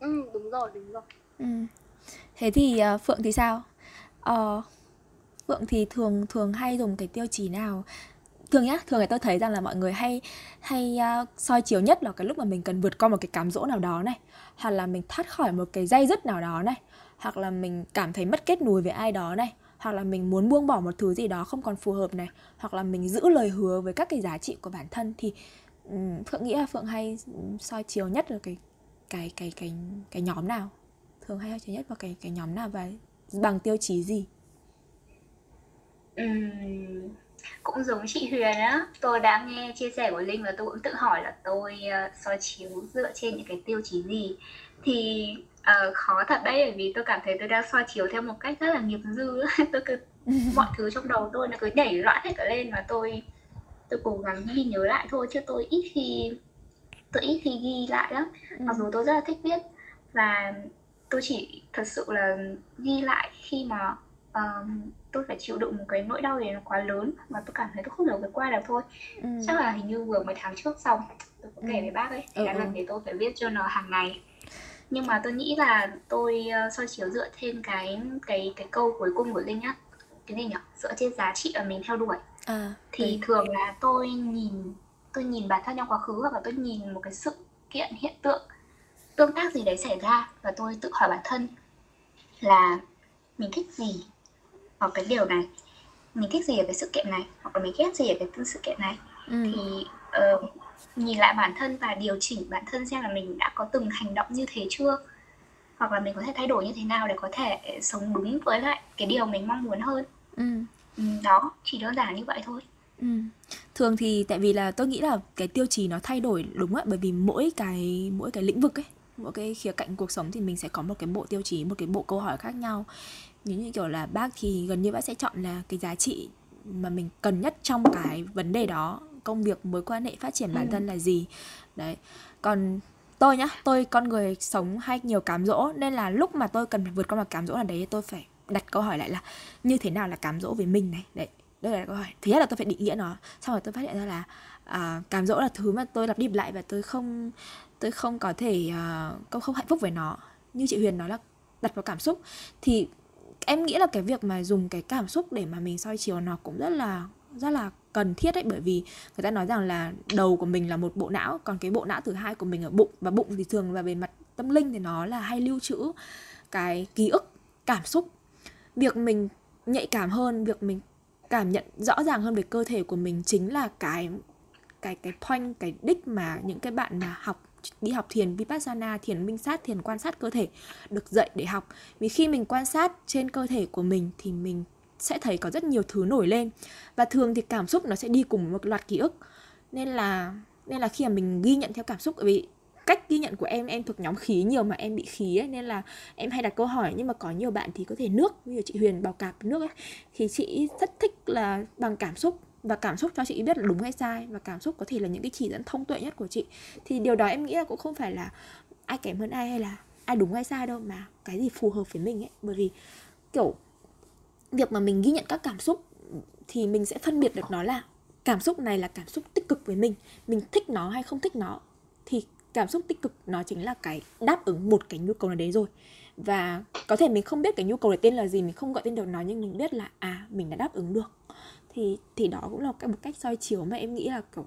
Ừ đúng rồi đúng rồi. Ừ. thế thì uh, phượng thì sao? Uh, phượng thì thường thường hay dùng cái tiêu chí nào thường nhá thường thì tôi thấy rằng là mọi người hay hay uh, soi chiếu nhất là cái lúc mà mình cần vượt qua một cái cám dỗ nào đó này hoặc là mình thoát khỏi một cái dây dứt nào đó này hoặc là mình cảm thấy mất kết nối với ai đó này hoặc là mình muốn buông bỏ một thứ gì đó không còn phù hợp này hoặc là mình giữ lời hứa với các cái giá trị của bản thân thì um, phượng nghĩ là phượng hay soi chiếu nhất là cái cái cái cái cái nhóm nào? Thường hay soi chiếu nhất vào cái cái nhóm nào và bằng tiêu chí gì? Uhm cũng giống chị Huyền á tôi đã nghe chia sẻ của Linh và tôi cũng tự hỏi là tôi uh, soi chiếu dựa trên những cái tiêu chí gì? Thì uh, khó thật đấy bởi vì tôi cảm thấy tôi đang soi chiếu theo một cách rất là nghiệp dư tôi cứ mọi thứ trong đầu tôi nó cứ nhảy loạn hết cả lên và tôi tôi cố gắng ghi nhớ lại thôi chứ tôi ít khi tôi ít khi ghi lại lắm. Ừ. mặc dù tôi rất là thích viết và tôi chỉ thật sự là ghi lại khi mà um, tôi phải chịu đựng một cái nỗi đau gì nó quá lớn mà tôi cảm thấy tôi không thể vượt qua được thôi ừ. chắc là hình như vừa mấy tháng trước xong tôi có kể ừ. với bác ấy ừ, lần thì tôi phải viết cho nó hàng ngày nhưng mà tôi nghĩ là tôi uh, soi chiếu dựa trên cái cái cái câu cuối cùng của linh á cái gì nhỉ dựa trên giá trị mà mình theo đuổi à, thì đấy. thường là tôi nhìn tôi nhìn bản thân trong quá khứ hoặc là tôi nhìn một cái sự kiện hiện tượng tương tác gì đấy xảy ra và tôi tự hỏi bản thân là mình thích gì ở cái điều này mình thích gì ở cái sự kiện này hoặc là mình ghét gì ở cái sự kiện này ừ. thì uh, nhìn lại bản thân và điều chỉnh bản thân xem là mình đã có từng hành động như thế chưa hoặc là mình có thể thay đổi như thế nào để có thể sống đúng với lại cái điều mình mong muốn hơn ừ. Ừ, đó chỉ đơn giản như vậy thôi Ừ. Thường thì tại vì là tôi nghĩ là cái tiêu chí nó thay đổi đúng ạ bởi vì mỗi cái mỗi cái lĩnh vực ấy, mỗi cái khía cạnh cuộc sống thì mình sẽ có một cái bộ tiêu chí, một cái bộ câu hỏi khác nhau như như kiểu là bác thì gần như bác sẽ chọn là cái giá trị mà mình cần nhất trong cái vấn đề đó. Công việc mối quan hệ phát triển bản ừ. thân là gì? Đấy. Còn tôi nhá tôi con người sống hay nhiều cám dỗ nên là lúc mà tôi cần phải vượt qua một cám dỗ là đấy tôi phải đặt câu hỏi lại là như thế nào là cám dỗ với mình này? Đấy đây là câu hỏi. Thứ nhất là tôi phải định nghĩa nó xong rồi tôi phát hiện ra là à, cám dỗ là thứ mà tôi lặp đi lại và tôi không tôi không có thể uh, không hạnh phúc với nó. Như chị Huyền nói là đặt vào cảm xúc. Thì em nghĩ là cái việc mà dùng cái cảm xúc để mà mình soi chiếu nó cũng rất là rất là cần thiết đấy. Bởi vì người ta nói rằng là đầu của mình là một bộ não, còn cái bộ não thứ hai của mình ở bụng, và bụng thì thường là về mặt tâm linh thì nó là hay lưu trữ cái ký ức, cảm xúc. Việc mình nhạy cảm hơn, việc mình cảm nhận rõ ràng hơn về cơ thể của mình chính là cái cái cái point, cái đích mà những cái bạn mà học đi học thiền vipassana, thiền minh sát, thiền quan sát cơ thể được dạy để học. Vì khi mình quan sát trên cơ thể của mình thì mình sẽ thấy có rất nhiều thứ nổi lên. Và thường thì cảm xúc nó sẽ đi cùng một loạt ký ức. Nên là nên là khi mà mình ghi nhận theo cảm xúc vì cách ghi nhận của em em thuộc nhóm khí nhiều mà em bị khí ấy, nên là em hay đặt câu hỏi, nhưng mà có nhiều bạn thì có thể nước. Như chị Huyền bào cạp nước ấy, thì chị rất thích là bằng cảm xúc và cảm xúc cho chị biết là đúng hay sai và cảm xúc có thể là những cái chỉ dẫn thông tuệ nhất của chị. Thì điều đó em nghĩ là cũng không phải là ai kém hơn ai hay là ai đúng hay sai đâu mà cái gì phù hợp với mình ấy. Bởi vì kiểu việc mà mình ghi nhận các cảm xúc thì mình sẽ phân biệt được nó là cảm xúc này là cảm xúc tích cực với mình mình thích nó hay không thích nó. Thì cảm xúc tích cực nó chính là cái đáp ứng một cái nhu cầu nào đấy rồi. Và có thể mình không biết cái nhu cầu này tên là gì, mình không gọi tên được nó nhưng mình biết là à mình đã đáp ứng được thì thì đó cũng là một cách soi chiếu mà em nghĩ là kiểu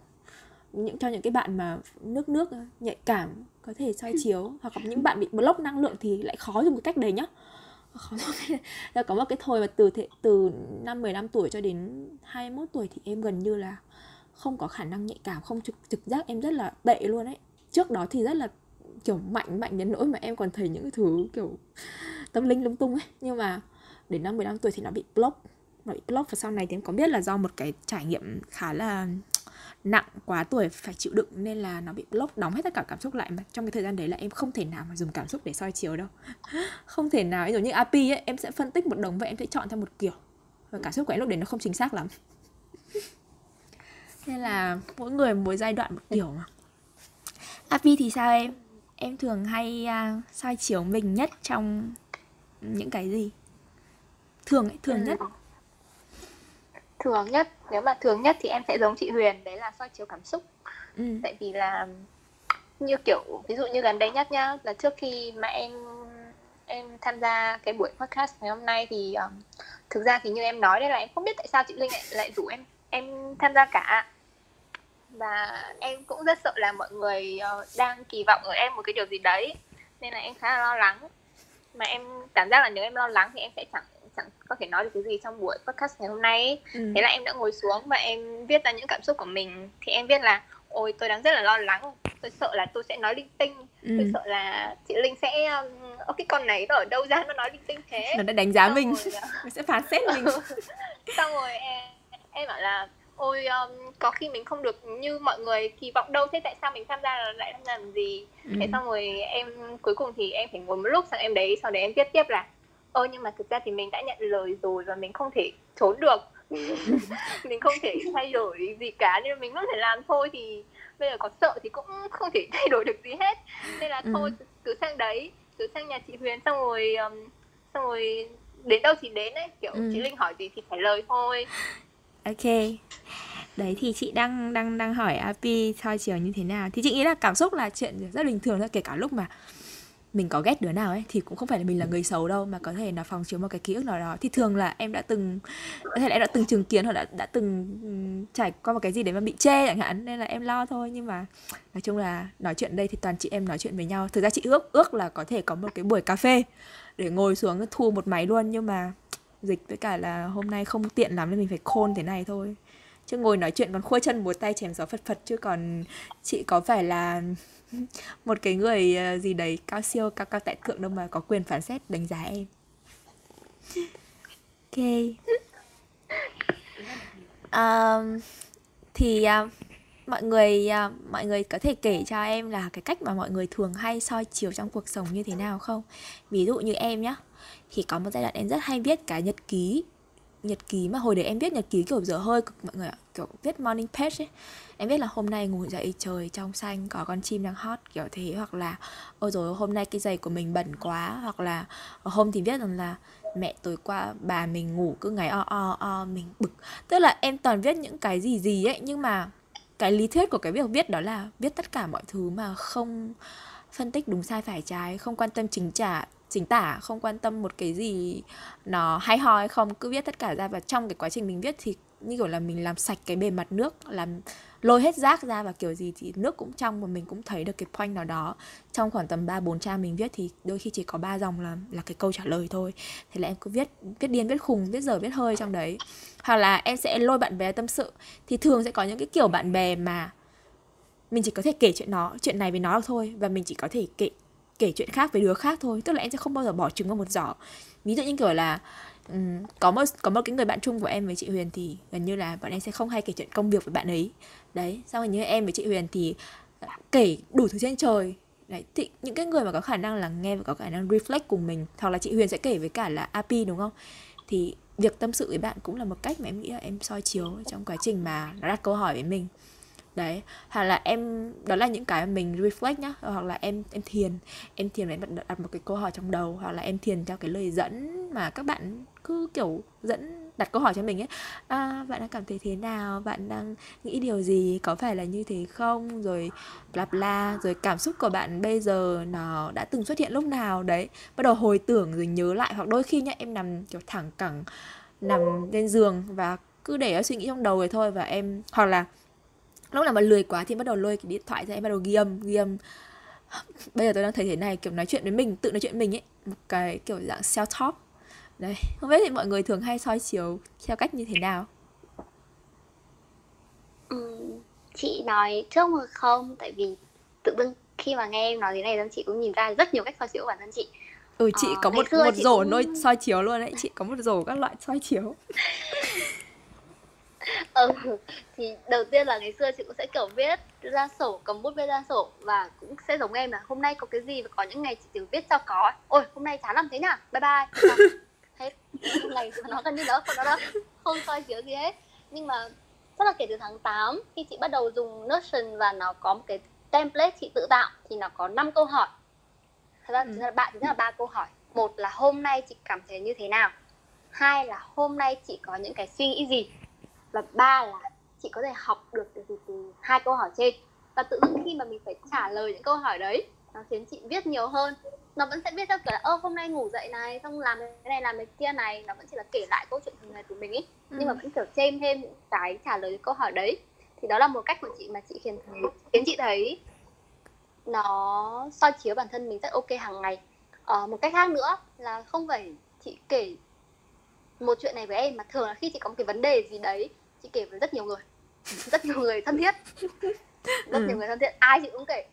những cho những cái bạn mà nước nước nhạy cảm có thể soi chiếu hoặc là những bạn bị block năng lượng thì lại khó dùng cái cách đấy nhá. Khó là có một cái thôi mà từ thế, từ năm 15 tuổi cho đến 21 tuổi thì em gần như là không có khả năng nhạy cảm không trực trực giác. Em rất là tệ luôn ấy. Trước đó thì rất là kiểu mạnh mạnh đến nỗi mà em còn thấy những thứ kiểu tâm linh lung tung ấy. Nhưng mà đến năm 15 tuổi thì nó bị block nó bị block và sau này thì em có biết là do một cái trải nghiệm khá là nặng quá tuổi phải chịu đựng nên là nó bị block đóng hết tất cả cảm xúc lại mà trong cái thời gian đấy là em không thể nào mà dùng cảm xúc để soi chiếu đâu. Không thể nào giống như API ấy em sẽ phân tích một đống và em sẽ chọn theo một kiểu. Và cảm xúc của em lúc đấy nó không chính xác lắm. Nên là mỗi người mỗi giai đoạn một kiểu mà. API thì sao em? Em thường hay uh, soi chiếu mình nhất trong những cái gì? Thường ấy thường ừ. nhất thường nhất nếu mà thường nhất thì em sẽ giống chị Huyền đấy là soi chiếu cảm xúc. Ừ. tại vì là như kiểu ví dụ như gần đây nhất nhá là trước khi mà em em tham gia cái buổi podcast ngày hôm nay thì um, thực ra thì như em nói đây là em không biết tại sao chị Linh lại, lại rủ em em tham gia cả. Và em cũng rất sợ là mọi người uh, đang kỳ vọng ở em một cái điều gì đấy nên là em khá là lo lắng. Mà em cảm giác là nếu em lo lắng thì em sẽ chẳng chẳng có thể nói được cái gì trong buổi podcast ngày hôm nay ấy. Ừ. thế là em đã ngồi xuống và em viết ra những cảm xúc của mình. Thì em viết là ôi tôi đang rất là lo lắng. Tôi sợ là tôi sẽ nói linh tinh. Ừ. tôi sợ là chị linh sẽ um, cái con này nó ở đâu ra nó nói linh tinh thế. Nó đã đánh giá mình. rồi, nó sẽ phán xét mình. Xong rồi em, em bảo là ôi um, có khi mình không được như mọi người kỳ vọng đâu. Thế tại sao mình tham gia lại tham gia làm gì? Ừ. thế xong rồi em cuối cùng thì em phải ngồi một lúc sang em đấy sau đấy em viết tiếp là ơ nhưng mà thực ra thì mình đã nhận lời rồi và mình không thể trốn được. Mình không thể thay đổi gì cả nên mình vẫn phải làm thôi thì bây giờ có sợ thì cũng không thể thay đổi được gì hết. Nên là ừ. thôi cứ sang đấy cứ sang nhà chị Huyền xong rồi um, xong rồi đến đâu thì đến ấy kiểu ừ. chị Linh hỏi gì thì phải lời thôi. Ok. Đấy thì chị đang đang đang hỏi Api soi chiều như thế nào. Thì chị nghĩ là cảm xúc là chuyện rất bình thường thôi kể cả lúc mà mình có ghét đứa nào ấy, thì cũng không phải là mình là người xấu đâu, mà có thể là phòng chiếu một cái ký ức nào đó. Thì thường là em đã từng, có thể là em đã từng chứng kiến hoặc đã đã từng trải qua một cái gì đấy mà bị chê chẳng hạn, nên là em lo thôi. Nhưng mà nói chung là nói chuyện đây thì toàn chị em nói chuyện với nhau. Thực ra chị ước ước là có thể có một cái buổi cà phê để ngồi xuống thu một máy luôn, nhưng mà dịch với cả là hôm nay không tiện lắm nên mình phải khôn thế này thôi. Chứ ngồi nói chuyện còn khua chân một tay chém gió phật phật, chứ còn chị có phải là một cái người ờ, gì đấy cao siêu cao cao tại thượng đâu mà có quyền phán xét đánh giá em. Ok. Um, thì uh, mọi người uh, mọi người có thể kể cho em là cái cách mà mọi người thường hay soi chiều trong cuộc sống như thế nào không? Ví dụ như em nhá thì có một giai đoạn em rất hay viết cái nhật ký nhật ký mà, hồi đấy em viết nhật ký kiểu dở hơi cực, mọi người ạ, kiểu viết morning page ấy. Em biết là hôm nay ngủ dậy trời trong xanh, có con chim đang hót, kiểu thế, hoặc là, ôi rồi hôm nay cái giày của mình bẩn quá. Hoặc là ờ, hôm thì viết rằng là mẹ tối qua bà mình ngủ cứ ngày o o o, mình bực. Tức là em toàn viết những cái gì gì ấy, nhưng mà cái lý thuyết của cái việc viết đó là viết tất cả mọi thứ mà không phân tích đúng sai, phải trái, không quan tâm chính trả chính tả không quan tâm một cái gì nó hay ho hay không cứ viết tất cả ra và trong cái quá trình mình viết thì như kiểu là mình làm sạch cái bề mặt nước làm lôi hết rác ra và kiểu gì thì nước cũng trong và mình cũng thấy được cái point nào đó trong khoảng tầm 3 4 trang mình viết thì đôi khi chỉ có ba dòng là là cái câu trả lời thôi. Thế là em cứ viết viết điên viết khùng, viết giờ viết hơi trong đấy. Hoặc là em sẽ lôi bạn bè tâm sự thì thường sẽ có những cái kiểu bạn bè mà mình chỉ có thể kể chuyện nó, chuyện này với nó thôi và mình chỉ có thể kể kể chuyện khác với đứa khác thôi, tức là em sẽ không bao giờ bỏ trứng vào một giỏ. Ví dụ như kiểu là um, có một có một cái người bạn chung của em với chị Huyền thì gần như là bọn em sẽ không hay kể chuyện công việc với bạn ấy. Đấy xong rồi như em với chị Huyền thì kể đủ thứ trên trời. Đấy thì những cái người mà có khả năng là nghe và có khả năng reflect cùng mình hoặc là chị Huyền sẽ kể với cả là Api đúng không? Thì việc tâm sự với bạn cũng là một cách mà em nghĩ là em soi chiếu trong quá trình mà nó đặt câu hỏi với mình đấy hoặc là em đó là những cái mình reflect nhá hoặc là em em thiền. Em thiền em đặt một cái câu hỏi trong đầu hoặc là em thiền theo cái lời dẫn mà các bạn cứ kiểu dẫn đặt câu hỏi cho mình ấy. À, bạn đang cảm thấy thế nào? Bạn đang nghĩ điều gì? Có phải là như thế không? Rồi bla bla rồi cảm xúc của bạn bây giờ nó đã từng xuất hiện lúc nào? Đấy bắt đầu hồi tưởng rồi nhớ lại hoặc đôi khi nhá em nằm kiểu thẳng cẳng nằm lên giường và cứ để suy nghĩ trong đầu rồi thôi và em hoặc là lúc nào mà lười quá thì bắt đầu lôi cái điện thoại ra em bắt đầu ghi âm ghi âm. Bây giờ tôi đang thấy thế này kiểu nói chuyện với mình tự nói chuyện với mình ấy một cái kiểu dạng self talk. Đấy không biết thì mọi người thường hay soi chiếu theo cách như thế nào? Ừ, chị nói trước một không tại vì tự dưng khi mà nghe em nói thế này chị cũng nhìn ra rất nhiều cách soi chiếu của bản thân chị. Ừ chị ờ, có một một rổ cũng... nôi soi chiếu luôn đấy chị có một rổ các loại soi chiếu ừ thì đầu tiên là ngày xưa chị cũng sẽ kiểu viết ra sổ cầm bút viết ra sổ và cũng sẽ giống em là hôm nay có cái gì và có những ngày chị chỉ viết cho có. Ôi hôm nay chán làm thế nào bye bye. Hết ngày nó gần như đó không đó đâu không soi chiếu gì hết. Nhưng mà chắc là kể từ tháng 8 khi chị bắt đầu dùng Notion và nó có một cái template chị tự tạo thì nó có 5 câu hỏi. Thật ra ừ. là bạn chính là ba câu hỏi. Một là hôm nay chị cảm thấy như thế nào? Hai là hôm nay chị có những cái suy nghĩ gì và ba là chị có thể học được từ, từ, từ hai câu hỏi trên. Và tự dưng khi mà mình phải trả lời những câu hỏi đấy nó khiến chị viết nhiều hơn. Nó vẫn sẽ viết theo kiểu là ơ hôm nay ngủ dậy này xong làm cái này làm cái kia này. Nó vẫn chỉ là kể lại câu chuyện thường ngày của mình ấy. Ừ. nhưng mà vẫn kiểu thêm thêm những cái trả lời câu hỏi đấy. Thì đó là một cách của chị mà chị khiến khiến chị thấy nó soi chiếu bản thân mình rất ok hàng ngày. Ờ, một cách khác nữa là không phải chị kể một chuyện này với em mà thường là khi chị có một cái vấn đề gì đấy chị kể với rất nhiều người. Rất nhiều người thân thiết. Rất ừ. nhiều người thân thiết. Ai chị cũng kể.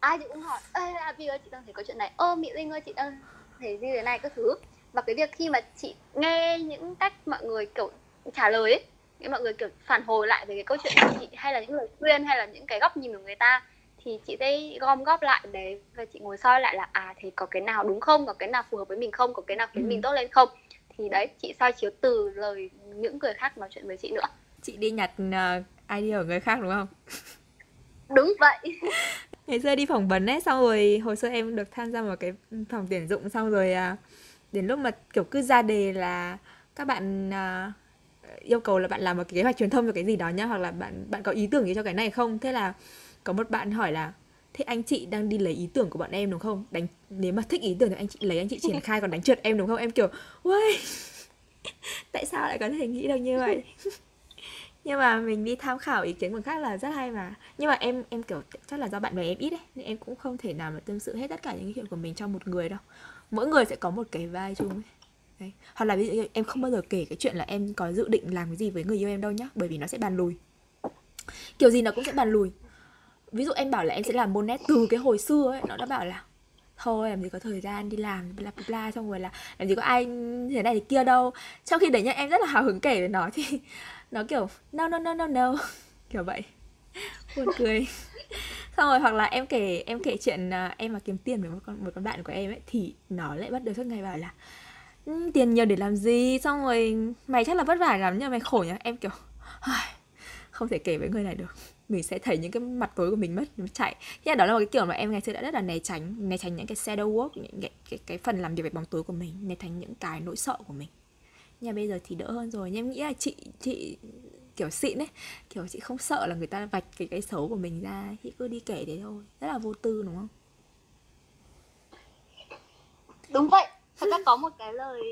Ai chị cũng hỏi ê Abi ơi chị đang thấy có chuyện này. Ơ Mỹ Linh ơi chị đang thấy gì thế này. Các thứ. Và cái việc khi mà chị nghe những cách mọi người kiểu trả lời ấy những mọi người kiểu phản hồi lại về cái câu chuyện của chị hay là những lời khuyên hay là những cái góc nhìn của người ta thì chị sẽ gom góp lại đấy và chị ngồi soi lại là à thì có cái nào đúng không? Có cái nào phù hợp với mình không? Có cái nào khiến ừ. mình tốt lên không? Thì đấy chị soi chiếu từ lời những người khác nói chuyện với chị nữa chị đi nhặt uh, idea của người khác đúng không? Đúng vậy. Ngày xưa đi phỏng vấn ấy xong rồi hồi xưa em được tham gia một cái phòng tuyển dụng xong rồi à, đến lúc mà kiểu cứ ra đề là các bạn à, yêu cầu là bạn làm một cái kế hoạch truyền thông cho cái gì đó nhá hoặc là bạn bạn có ý tưởng gì cho cái này không? Thế là có một bạn hỏi là thế anh chị đang đi lấy ý tưởng của bọn em đúng không? Đánh nếu mà thích ý tưởng thì anh chị lấy anh chị triển khai còn đánh trượt em đúng không? Em kiểu ui tại sao lại có thể nghĩ được như vậy nhưng mà mình đi tham khảo ý kiến của khác là rất hay mà. Nhưng mà em em kiểu, chắc là do bạn bè em ít ấy, nên em cũng không thể nào mà tâm sự hết tất cả những chuyện của mình cho một người đâu. Mỗi người sẽ có một cái vai chung ấy. Đấy. hoặc là ví dụ em không bao giờ kể cái chuyện là em có dự định làm cái gì với người yêu em đâu nhá, bởi vì nó sẽ bàn lùi. Kiểu gì nó cũng sẽ bàn lùi. Ví dụ em bảo là em sẽ làm monet từ cái hồi xưa ấy, nó đã bảo là, thôi, làm gì có thời gian đi làm, bla bla bla xong rồi là, làm gì có ai thế này thì kia đâu trong khi đấy nhá, em rất là hào hứng kể với nó thì nó kiểu no no no no no. Kiểu vậy. Buồn cười. Xong rồi hoặc là em kể em kể chuyện uh, em mà kiếm tiền với một con một con bạn của em ấy thì nó lại bắt đầu suốt ngày bảo là ừ, tiền nhiều để làm gì? Xong rồi mày chắc là vất vả lắm nhưng mày khổ nhá em kiểu không thể kể với người này được. Mình sẽ thấy những cái mặt tối của mình mất nó chạy. Thế là đó là một cái kiểu mà em ngày xưa đã rất là né tránh né tránh những cái shadow work những cái, cái, cái phần làm việc về bóng tối của mình né tránh những cái nỗi sợ của mình nhưng bây giờ thì đỡ hơn rồi. Nhưng em nghĩ là chị chị kiểu xịn ấy. Kiểu chị không sợ là người ta vạch cái cái xấu của mình ra chị cứ đi kể thế thôi. Rất là vô tư, đúng không? Đúng vậy. Thật ra có một cái lời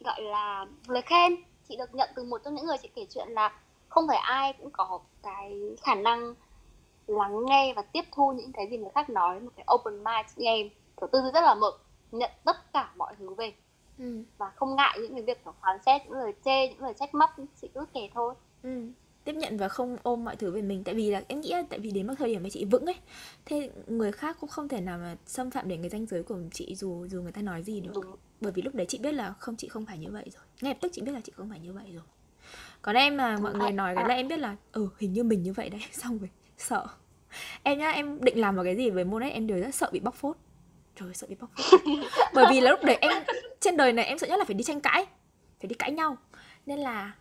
gọi là lời khen. Chị được nhận từ một trong những người chị kể chuyện là không phải ai cũng có cái khả năng lắng nghe và tiếp thu những cái gì người khác nói. Một cái open mind nghe em kiểu tư duy rất là mở. Nhận tất cả mọi thứ về ừ. và không ngại những cái việc kiểu phán xét những lời chê những lời trách móc chị cứ kể thôi. Ừ. tiếp nhận và không ôm mọi thứ về mình tại vì là em nghĩ là tại vì đến một thời điểm mà chị vững ấy thế người khác cũng không thể nào mà xâm phạm đến cái danh giới của chị dù dù người ta nói gì được. Đúng. Bởi vì lúc đấy chị biết là không chị không phải như vậy rồi. Ngay lập tức chị biết là chị không phải như vậy rồi. Còn em mà mọi người nói cái là em biết là ừ hình như mình như vậy đấy xong rồi sợ. Em nhá em định làm một cái gì với môn ấy em đều rất sợ bị bóc phốt trời sợ bị bóc phốt. Bởi vì là lúc đấy em trên đời này em sợ nhất là phải đi tranh cãi phải đi cãi nhau. Nên là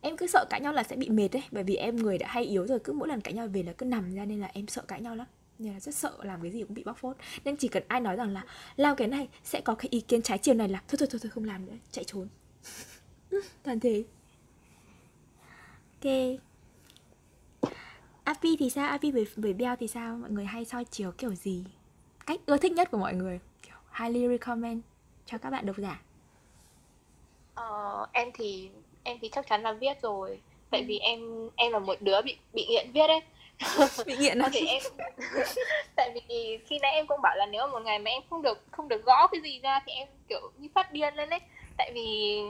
em cứ sợ cãi nhau là sẽ bị mệt đấy bởi vì em người đã hay yếu rồi cứ mỗi lần cãi nhau về là cứ nằm ra nên là em sợ cãi nhau lắm. Nên là rất sợ làm cái gì cũng bị bóc phốt. Nên chỉ cần ai nói rằng là làm cái này sẽ có cái ý kiến trái chiều này là thôi thôi thôi, thôi không làm nữa chạy trốn. Toàn thế. Ok. Api thì sao? Api với, với Beo thì sao? Mọi người hay soi chiếu kiểu gì? Cách ưa thích nhất của mọi người? Kiểu Highly recommend cho các bạn độc giả. Ờ, em thì em thì chắc chắn là viết rồi. Tại vì em em là một đứa bị bị nghiện viết ấy Bị nghiện á thì em tại vì khi nãy em cũng bảo là nếu mà một ngày mà em không được không được gõ cái gì ra thì em kiểu như phát điên lên ấy tại vì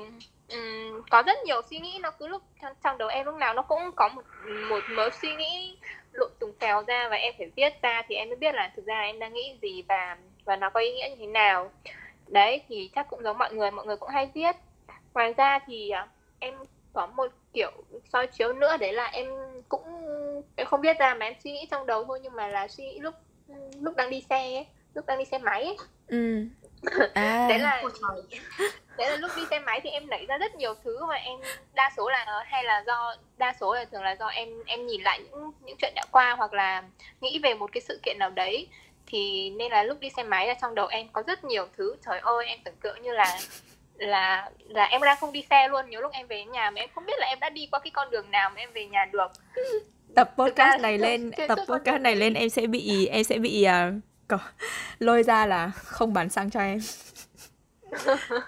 um, có rất nhiều suy nghĩ nó cứ lúc trong, trong đầu em lúc nào nó cũng có một một mớ suy nghĩ lộn tùng tèo ra và em phải viết ra thì em mới biết là thực ra em đang nghĩ gì và và nó có ý nghĩa như thế nào đấy thì chắc cũng giống mọi người mọi người cũng hay viết ngoài ra thì à, em có một kiểu soi chiếu nữa đấy là em cũng em không biết ra mà em suy nghĩ trong đầu thôi nhưng mà là suy nghĩ lúc lúc đang đi xe ấy, lúc đang đi xe máy ấy. Ừ À. Đấy là đấy là lúc đi xe máy thì em nảy ra rất nhiều thứ mà em đa số là hay là do đa số là thường là do em em nhìn lại những những chuyện đã qua hoặc là nghĩ về một cái sự kiện nào đấy. Thì nên là lúc đi xe máy là trong đầu em có rất nhiều thứ. Trời ơi em tưởng tượng như là là là em đang không đi xe luôn. Nhiều lúc em về nhà mà em không biết là em đã đi qua cái con đường nào mà em về nhà được. Tập podcast này lên tập podcast này lên em sẽ bị em sẽ bị à, có, lôi ra là không bán xăng cho em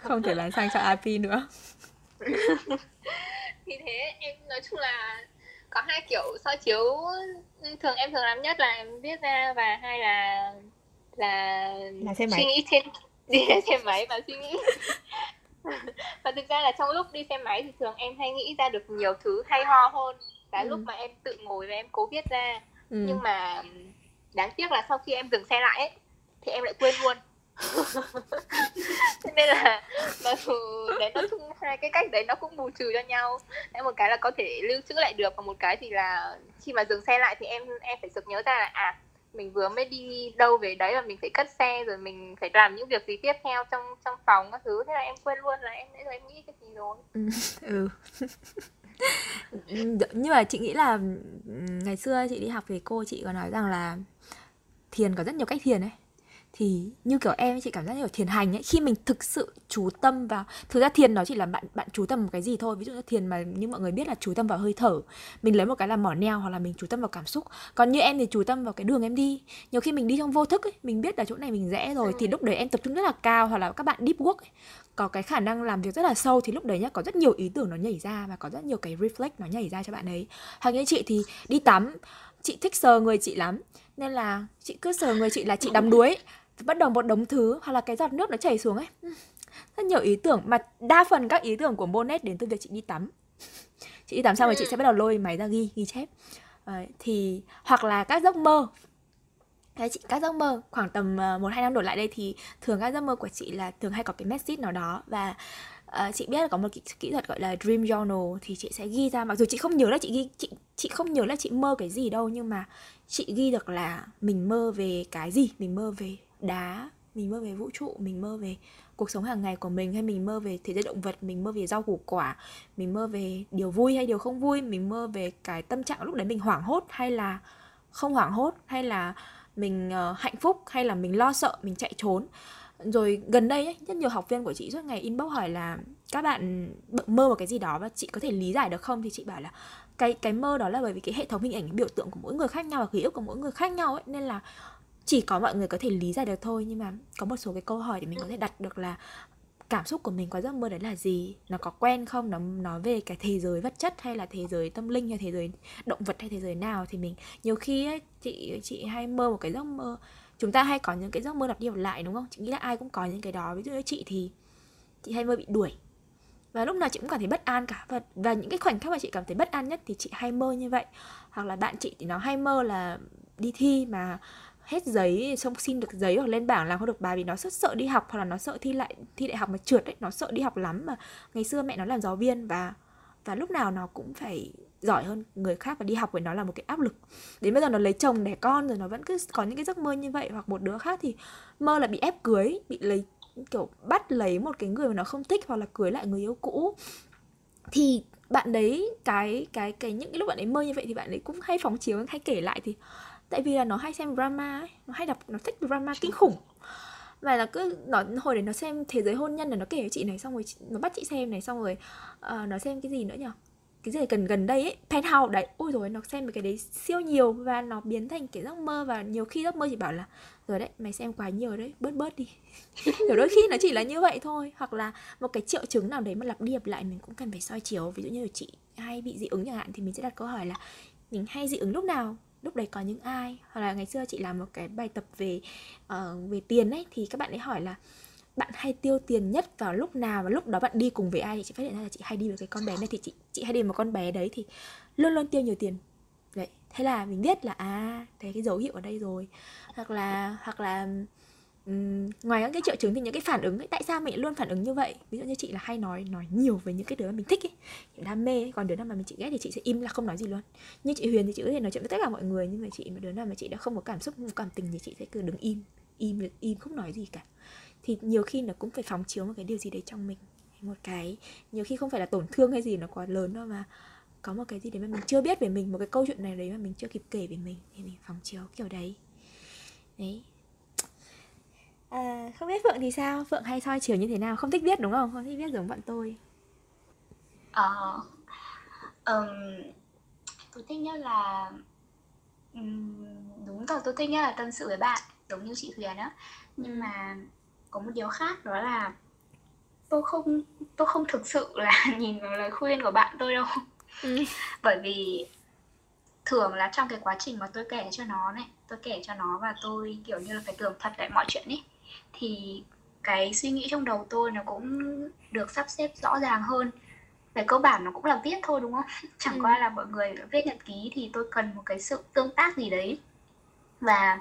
không thể bán xăng cho Api nữa thì thế em nói chung là có hai kiểu soi chiếu thường em thường làm nhất là em viết ra và hai là là Là xe máy. suy nghĩ trên đi xe máy và suy nghĩ và thực ra là trong lúc đi xe máy thì thường em hay nghĩ ra được nhiều thứ hay ho hơn là Ừ. lúc mà em tự ngồi và em cố viết ra ừ. nhưng mà đáng tiếc là sau khi em dừng xe lại ấy, thì em lại quên luôn. Cho nên là mặc dù đấy nó chung hai cái cách đấy nó cũng bù trừ cho nhau. Em một cái là có thể lưu trữ lại được và một cái thì là khi mà dừng xe lại thì em em phải sực nhớ ra là à mình vừa mới đi đâu về đấy và mình phải cất xe rồi mình phải làm những việc gì tiếp theo trong trong phòng các thứ. Thế là em quên luôn là em nãy giờ em nghĩ cái gì rồi. Ừ, ừ. ừ nhưng mà chị nghĩ là ừ, ngày xưa chị đi học thì cô chị có nói rằng là thiền có rất nhiều cách thiền ấy. Thì như kiểu em chị cảm giác như kiểu thiền hành ấy khi mình thực sự chú tâm vào thực ra thiền nó chỉ là bạn bạn chú tâm vào cái gì thôi. Ví dụ như thiền mà như mọi người biết là chú tâm vào hơi thở mình lấy một cái là mỏ neo hoặc là mình chú tâm vào cảm xúc. Còn như em thì chú tâm vào cái đường em đi. Nhiều khi mình đi trong vô thức ấy mình biết là chỗ này mình rẽ rồi thì lúc đấy em tập trung rất là cao hoặc là các bạn deep work ấy, có cái khả năng làm việc rất là sâu thì lúc đấy nhá có rất nhiều ý tưởng nó nhảy ra và có rất nhiều cái reflect nó nhảy ra cho bạn ấy. Hoặc như chị thì đi tắm chị thích sờ người chị lắm. Nên là chị cứ sờ người chị là chị đắm đuối. Bắt đầu một đống thứ hoặc là cái giọt nước nó chảy xuống ấy. Rất nhiều ý tưởng mà đa phần các ý tưởng của Monet đến từ việc chị đi tắm. Chị đi tắm xong rồi chị sẽ bắt đầu lôi máy ra ghi ghi chép. Đấy, thì hoặc là các giấc mơ. Đấy, chị các giấc mơ khoảng tầm ờ, một hai năm đổ lại đây thì thường các giấc mơ của chị là thường hay có cái message nào đó. Và ờ, chị biết là có một kỹ, kỹ thuật gọi là dream journal thì chị sẽ ghi ra mặc dù chị không nhớ là chị ghi chị chị không nhớ là chị mơ cái gì đâu nhưng mà chị ghi được là mình mơ về cái gì? Mình mơ về đá mình mơ về vũ trụ mình mơ về cuộc sống hàng ngày của mình hay mình mơ về thế giới động vật mình mơ về rau củ quả mình mơ về điều vui hay điều không vui mình mơ về cái tâm trạng lúc đấy mình hoảng hốt hay là không hoảng hốt hay là mình uh, hạnh phúc hay là mình lo sợ mình chạy trốn rồi gần đây ấy, rất nhiều học viên của chị suốt ngày inbox hỏi là các bạn mơ một cái gì đó và chị có thể lý giải được không? Thì chị bảo là cái cái mơ đó là bởi vì cái hệ thống hình ảnh cái biểu tượng của mỗi người khác nhau và ký ức của mỗi người khác nhau ấy nên là chỉ có mọi người có thể lý giải được thôi. Nhưng mà có một số cái câu hỏi để mình có thể đặt được là cảm xúc của mình qua giấc mơ đấy là gì? Nó có quen không? Nó nói về cái thế giới vật chất hay là thế giới tâm linh hay thế giới động vật hay thế giới nào? Thì mình nhiều khi ấy, chị chị hay mơ một cái giấc mơ chúng ta hay có những cái giấc mơ lặp đi lặp lại đúng không? Chị nghĩ là ai cũng có những cái đó. Ví dụ như chị thì chị hay mơ bị đuổi. Và lúc nào chị cũng cảm thấy bất an cả. Và, và những cái khoảnh khắc mà chị cảm thấy bất an nhất thì chị hay mơ như vậy. Hoặc là bạn chị thì nó hay mơ là đi thi mà hết giấy xong xin được giấy hoặc lên bảng làm không được bài vì nó rất sợ đi học hoặc là nó sợ thi lại thi đại học mà trượt ấy nó sợ đi học lắm mà ngày xưa mẹ nó làm giáo viên và và lúc nào nó cũng phải giỏi hơn người khác và đi học với nó là một cái áp lực. Đến bây giờ nó lấy chồng đẻ con rồi nó vẫn cứ có những cái giấc mơ như vậy hoặc một đứa khác thì mơ là bị ép cưới bị lấy kiểu bắt lấy một cái người mà nó không thích hoặc là cưới lại người yêu cũ. Thì bạn đấy cái cái cái những cái lúc bạn ấy mơ như vậy thì bạn ấy cũng hay phóng chiếu hay kể lại thì tại vì là nó hay xem drama ấy nó hay đọc nó thích drama kinh khủng. Và là cứ nó hồi đấy nó xem thế giới hôn nhân là nó kể với chị này xong rồi nó bắt chị xem này xong rồi uh, nó xem cái gì nữa nhỉ cái gì gần gần đây ấy penthouse đấy. Ôi rồi nó xem cái đấy siêu nhiều và nó biến thành cái giấc mơ và nhiều khi giấc mơ chỉ bảo là rồi đấy mày xem quá nhiều đấy bớt bớt đi. Kiểu đôi khi nó chỉ là như vậy thôi. Hoặc là một cái triệu chứng nào đấy mà lặp đi lặp lại mình cũng cần phải soi chiếu. Ví dụ như chị hay bị dị ứng chẳng hạn thì mình sẽ đặt câu hỏi là mình hay dị ứng lúc nào? Lúc đấy có những ai? Hoặc là ngày xưa chị làm một cái bài tập về uh, về tiền ấy thì các bạn ấy hỏi là bạn hay tiêu tiền nhất vào lúc nào và lúc đó bạn đi cùng với ai? Thì chị phát hiện ra là chị hay đi với cái con bé này thì chị chị hay đi với một con bé đấy thì luôn luôn tiêu nhiều tiền. Đấy thế là mình biết là à thấy cái dấu hiệu ở đây rồi. Hoặc là hoặc là um, ngoài các cái triệu chứng thì những cái phản ứng ấy, tại sao mình luôn phản ứng như vậy? Ví dụ như chị là hay nói nói nhiều về những cái đứa mà mình thích ấy đam mê ấy. còn đứa nào mà mình chị ghét thì chị sẽ im là không nói gì luôn. Như chị Huyền thì chị có thể nói chuyện với tất cả mọi người nhưng mà chị mà đứa nào mà chị đã không có cảm xúc không có cảm tình thì chị sẽ cứ đứng im im im không nói gì cả thì nhiều khi nó cũng phải phóng chiếu một cái điều gì đấy trong mình. Một cái nhiều khi không phải là tổn thương hay gì nó quá lớn đâu mà có một cái gì đấy mà mình chưa biết về mình một cái câu chuyện này đấy mà mình chưa kịp kể về mình thì mình phóng chiếu kiểu đấy. Đấy. À, không biết phượng thì sao? Phượng hay soi chiều như thế nào? Không thích viết đúng không? Không thích viết giống bọn tôi. Ờ um, tôi thích nhất là um, đúng rồi tôi thích nhất là tâm sự với bạn giống như chị Huyền á. Nhưng mà có một điều khác đó là tôi không tôi không thực sự là nhìn vào lời khuyên của bạn tôi đâu ừ. bởi vì thường là trong cái quá trình mà tôi kể cho nó này tôi kể cho nó và tôi kiểu như là phải tường thật lại mọi chuyện ấy thì cái suy nghĩ trong đầu tôi nó cũng được sắp xếp rõ ràng hơn về cơ bản nó cũng là viết thôi đúng không chẳng ừ. qua là mọi người viết nhật ký thì tôi cần một cái sự tương tác gì đấy và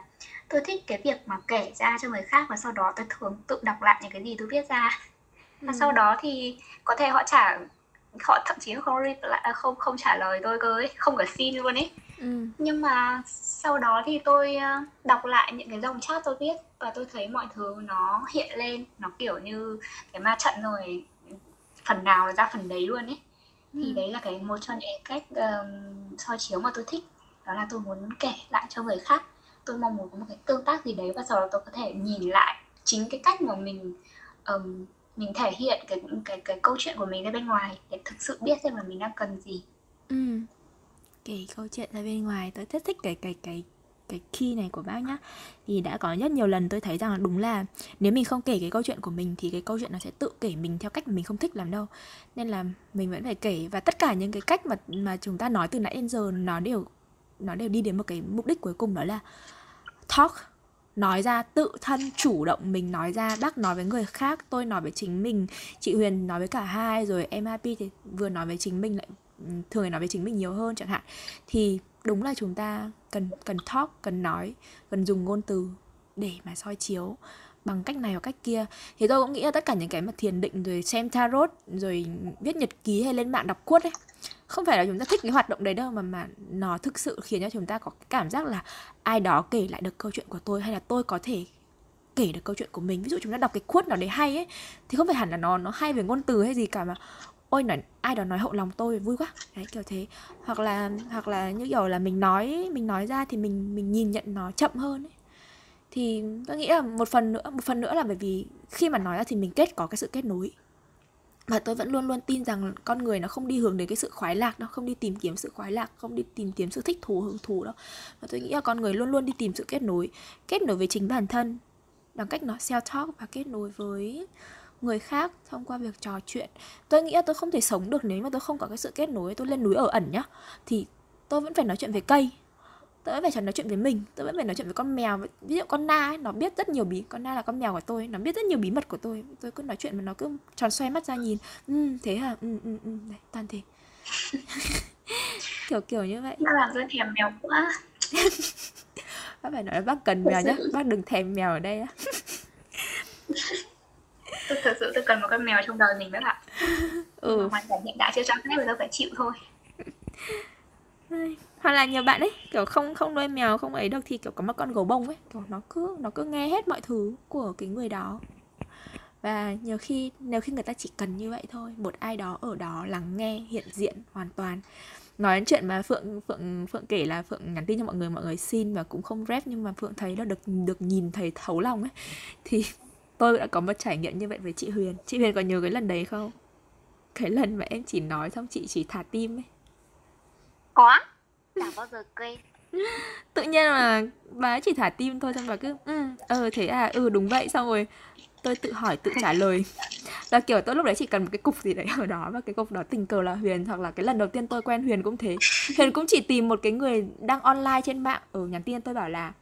tôi thích cái việc mà kể ra cho người khác và sau đó tôi thường tự đọc lại những cái gì tôi viết ra và ừ. sau đó thì có thể họ trả họ thậm chí không lại à, không không trả lời tôi cơ ấy không cả xin luôn ấy ừ. nhưng mà sau đó thì tôi ờ, đọc lại những cái dòng chat tôi viết và tôi thấy mọi thứ nó hiện lên nó kiểu như cái ma trận rồi phần nào là ra phần đấy luôn ấy ừ. thì đấy là cái một trong những cách um, soi chiếu mà tôi thích đó là tôi muốn kể lại cho người khác tôi mong muốn có một cái tương tác gì đấy và sau đó tôi có thể nhìn lại chính cái cách mà mình um, mình thể hiện cái cái cái câu chuyện của mình ra bên ngoài để thực sự biết xem là mình đang cần gì. Ừ kể câu chuyện ra bên ngoài tôi rất thích cái cái cái cái key này của bác nhá. Thì đã có rất nhiều lần tôi thấy rằng là đúng là nếu mình không kể cái câu chuyện của mình thì cái câu chuyện nó sẽ tự kể mình theo cách mà mình không thích làm đâu. Nên là mình vẫn phải kể và tất cả những cái cách mà mà chúng ta nói từ nãy đến giờ nó đều nó đều đi đến một cái mục đích cuối cùng đó là talk, nói ra tự thân, chủ động mình nói ra, bác nói với người khác, tôi nói với chính mình, chị huyền nói với cả hai, rồi em happy thì vừa nói với chính mình lại thường nói với chính mình nhiều hơn chẳng hạn. Thì đúng là chúng ta cần cần talk, cần nói, cần dùng ngôn từ để mà soi chiếu bằng cách này hoặc cách kia. Thì tôi cũng nghĩ là tất cả những cái mà thiền định, rồi xem tarot, rồi viết nhật ký hay lên mạng đọc quất ấy không phải là chúng ta thích cái hoạt động đấy đâu, mà mà nó thực sự khiến cho chúng ta có cái cảm giác là ai đó kể lại được câu chuyện của tôi, hay là tôi có thể kể được câu chuyện của mình. Ví dụ chúng ta đọc cái khuất nào đấy hay ấy, thì không phải hẳn là nó nó hay về ngôn từ hay gì cả mà, ôi, nói, ai đó nói hậu lòng tôi, vui quá. Đấy, kiểu thế. Hoặc là hoặc là như kiểu là mình nói mình nói ra thì mình mình nhìn nhận nó chậm hơn ấy. Thì tôi nghĩ là một phần nữa, một phần nữa là bởi vì khi mà nói ra thì mình kết có cái sự kết nối và tôi vẫn luôn luôn tin rằng con người nó không đi hướng đến cái sự khoái lạc đâu, không đi tìm kiếm sự khoái lạc, không đi tìm kiếm sự thích thú hưởng thụ đâu. Và tôi nghĩ là con người luôn luôn đi tìm sự kết nối kết nối với chính bản thân bằng cách nó self talk và kết nối với người khác thông qua việc trò chuyện. Tôi nghĩ là tôi không thể sống được nếu mà tôi không có cái sự kết nối, tôi lên núi ở ẩn nhá. Thì tôi vẫn phải nói chuyện với cây tôi vẫn phải chẳng nói chuyện với mình tôi vẫn phải nói chuyện với con mèo. Ví dụ con na ấy, nó biết rất nhiều bí con na là con mèo của tôi nó biết rất nhiều bí mật của tôi. Tôi cứ nói chuyện mà nó cứ tròn xoay mắt ra nhìn. Ừ thế hả? Ừ ừ ừ đấy toàn thế. Kiểu kiểu như vậy. Nó làm tôi thèm mèo quá. Bác phải nói là bác cần mèo nhá. Bác đừng thèm mèo ở đây á. Tôi thật sự tôi cần một con mèo trong đời mình các bạn. Ừ. Hoàn cảnh hiện tại chưa cho phép tôi phải chịu thôi hoặc là nhiều bạn ấy, kiểu không không nuôi mèo, không ấy được thì, kiểu, có một con gấu bông ấy, kiểu, nó cứ nó cứ nghe hết mọi thứ của cái người đó. Và nhiều khi nếu khi người ta chỉ cần như vậy thôi, một ai đó ở đó lắng nghe, hiện diện hoàn toàn. Nói đến chuyện mà phượng phượng phượng kể là phượng nhắn tin cho mọi người mọi người xin và cũng không rep, nhưng mà phượng thấy là được được nhìn thấy thấu lòng ấy, thì tôi đã có một trải nghiệm như vậy với chị huyền. Chị huyền còn nhớ cái lần đấy không? Cái lần mà em chỉ nói xong chị chỉ thả tim ấy có. Chẳng bao giờ quên. Tự nhiên là bà ấy chỉ thả tim thôi xong bà cứ ừ ờ thế à ừ đúng vậy. Xong rồi tôi tự hỏi tự trả lời. Là kiểu tôi lúc đấy chỉ cần một cái cục gì đấy ở đó và cái cục đó tình cờ là huyền hoặc là cái lần đầu tiên tôi quen huyền cũng thế. Huyền cũng chỉ tìm một cái người đang online trên mạng ở nhắn tin tôi bảo là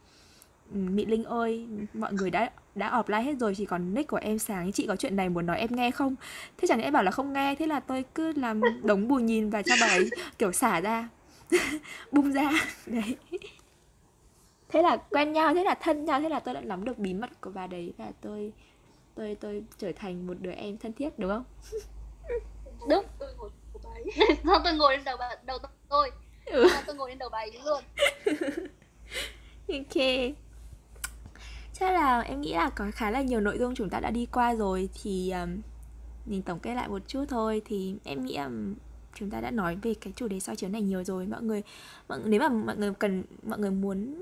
"Ừ, Mỹ Linh ơi mọi người đã đã offline hết rồi chỉ còn nick của em sáng chị có chuyện này muốn nói em nghe không? Thế chẳng lẽ em bảo là không nghe thế là tôi cứ làm đống bù nhìn và cho bà ấy kiểu xả ra bung ra. Đấy. Thế là quen nhau thế là thân nhau thế là tôi đã nắm được bí mật của bà đấy và tôi tôi tôi trở thành một đứa em thân thiết đúng không? Đúng. Xong tôi ngồi lên đầu bà, đầu tôi. Ừ. Tôi ngồi lên đầu bà ấy luôn. Ok. Chắc là em nghĩ là có khá là nhiều nội dung chúng ta đã đi qua rồi thì um, mình tổng kết lại một chút thôi. Thì em nghĩ là chúng ta đã nói về cái chủ đề soi chiếu này nhiều rồi. Mọi người mọi, nếu mà mọi người cần mọi người muốn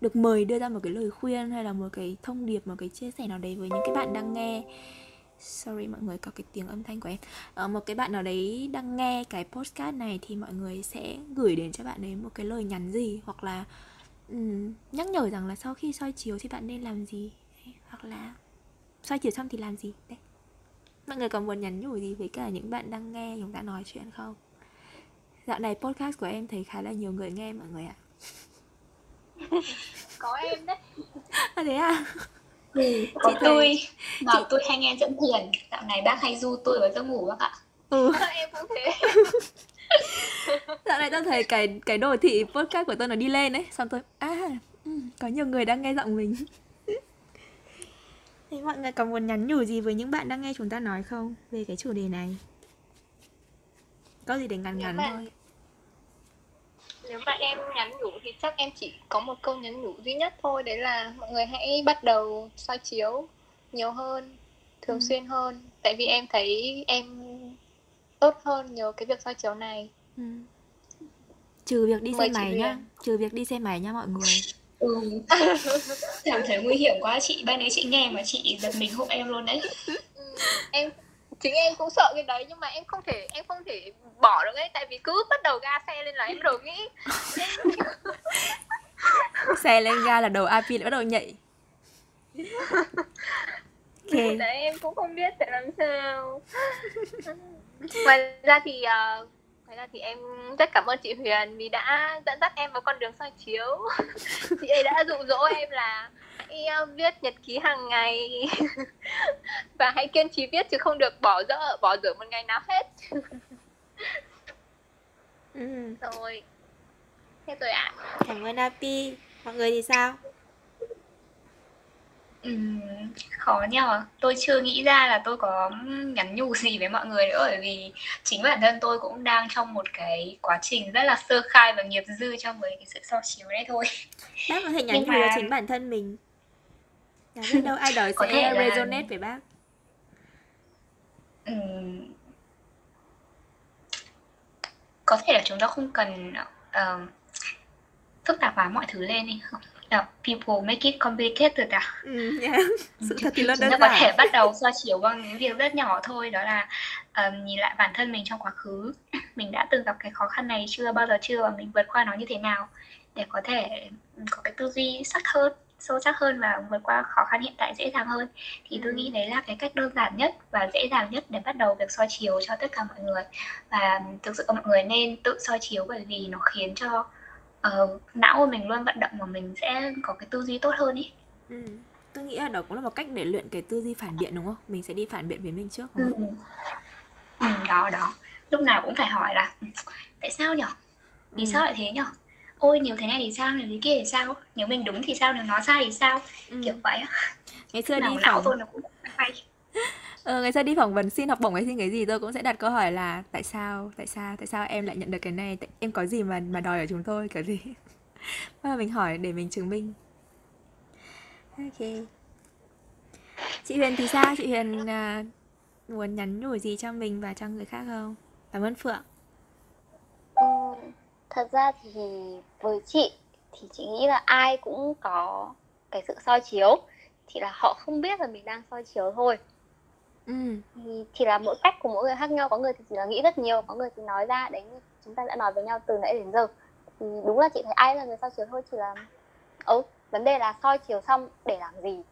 được mời đưa ra một cái lời khuyên hay là một cái thông điệp một cái chia sẻ nào đấy với những cái bạn đang nghe. Sorry mọi người có cái tiếng âm thanh của em. À, một cái bạn nào đấy đang nghe cái postcard này thì mọi người sẽ gửi đến cho bạn ấy một cái lời nhắn gì hoặc là um, nhắc nhở rằng là sau khi soi chiếu thì bạn nên làm gì? Hoặc là soi chiếu xong thì làm gì? Đấy mọi người có muốn nhắn nhủ gì với cả những bạn đang nghe chúng ta nói chuyện không? Dạo này podcast của em thấy khá là nhiều người nghe mọi người ạ. Có em đấy. À thế à? Ừ, Có Chị thấy- tôi. Bảo chị- tôi hay nghe dẫn thiền. Dạo này bác hay du tôi vào giấc ngủ bác ạ. Ừ. Em cũng thế. Dạo này tôi thấy cái cái đồ thị podcast của tôi nó đi lên ấy xong tôi à ừ, có nhiều người đang nghe giọng mình Thế mọi người có muốn nhắn nhủ gì với những bạn đang nghe chúng ta nói không về cái chủ đề này? Có gì để ngắn Nếu ngắn mà- thôi. nếu mà em nhắn nhủ thì chắc em chỉ có một câu nhắn nhủ duy nhất thôi đấy là mọi người hãy bắt đầu soi chiếu nhiều hơn thường Ừ. xuyên hơn tại vì em thấy em tốt hơn nhờ cái việc soi chiếu này Ừ. Trừ việc đi xe Mời chị máy nhá, trừ việc đi xe máy nhá mọi người. Ừ. Cảm thấy nguy hiểm quá chị Ban nãy chị nghe mà chị giật mình hộ em luôn đấy. Ừ, em chính em cũng sợ cái đấy nhưng mà em không thể em không thể bỏ được ấy tại vì cứ bắt đầu ga xe lên là em bắt đầu nghĩ. Xe lên ga là đầu AP lại bắt đầu nhảy. Ok. đấy em cũng không biết phải làm sao. Ngoài ra thì ờ, ngoài ra thì em rất cảm ơn chị Huyền vì đã dẫn dắt em vào con đường soi chiếu chị ấy đã dụ dỗ em là hãy ờ, viết nhật ký hàng ngày và hãy kiên trì viết chứ không được bỏ dở bỏ dở một ngày nào hết Ừ. rồi hết rồi ạ Cảm ơn AP. Mọi người thì sao? Khó nhờ tôi chưa nghĩ ra là tôi có nhắn nhủ gì với mọi người nữa bởi vì chính bản thân tôi cũng đang trong một cái quá trình rất là sơ khai và nghiệp dư trong với cái sự so chiếu đấy thôi Bác có thể nhắn nhủ cho mà- chính bản thân mình. Nhắn biết đâu ai đó Có sẽ thể là- resonate với bác. Ừm, có thể là chúng ta không cần ờm, phức tạp hóa mọi thứ lên đi no, people make it complicated à ừ, yeah. sự thật thì chúng đơn ta có thể giản. bắt đầu so chiếu bằng những việc rất nhỏ thôi đó là um, nhìn lại bản thân mình trong quá khứ. Mình đã từng gặp cái khó khăn này chưa bao giờ chưa và mình vượt qua nó như thế nào để có thể có cái tư duy sắc hơn sâu sắc hơn và vượt qua khó khăn hiện tại dễ dàng hơn. Thì tôi nghĩ đấy là cái cách đơn giản nhất và dễ dàng nhất để bắt đầu việc soi chiếu cho tất cả mọi người. Và thực sự mọi người nên tự soi chiếu bởi vì nó khiến cho uh, não của mình luôn vận động và mình sẽ có cái tư duy tốt hơn ý ừ. tôi nghĩ là đó cũng là một cách để luyện cái tư duy phản biện đúng không mình sẽ đi phản biện với mình trước đúng không? ừ. ừ, đó đó lúc nào cũng phải hỏi là tại sao nhở vì Ừ. sao lại thế nhở ôi nếu thế này thì sao nếu thế kia thì sao nếu mình đúng thì sao nếu nó sai thì sao Ừ. kiểu vậy á ngày xưa đi nào não phỏng tôi nó cũng hay ờ, ngày xưa đi phỏng vấn xin học bổng hay xin cái gì tôi cũng sẽ đặt câu hỏi là tại sao tại sao tại sao em lại nhận được cái này? Tại, em có gì mà mà đòi ở chúng tôi? Kiểu gì. Bao giờ mình hỏi để mình chứng minh. Ok. Chị Huyền thì sao? Chị Huyền à, muốn nhắn nhủ gì cho mình và cho người khác không? Cảm ơn Phượng. Ừ, thật ra thì với chị thì chị nghĩ là ai cũng có cái sự soi chiếu. Chỉ là họ không biết là mình đang soi chiếu thôi ừ. Thì chỉ là mỗi cách của mỗi người khác nhau có người thì chỉ là nghĩ rất nhiều có người thì nói ra đấy như chúng ta đã nói với nhau từ nãy đến giờ. Thì đúng là chị thấy ai là người soi chiếu thôi chỉ là ấu vấn đề là soi chiếu xong để làm gì.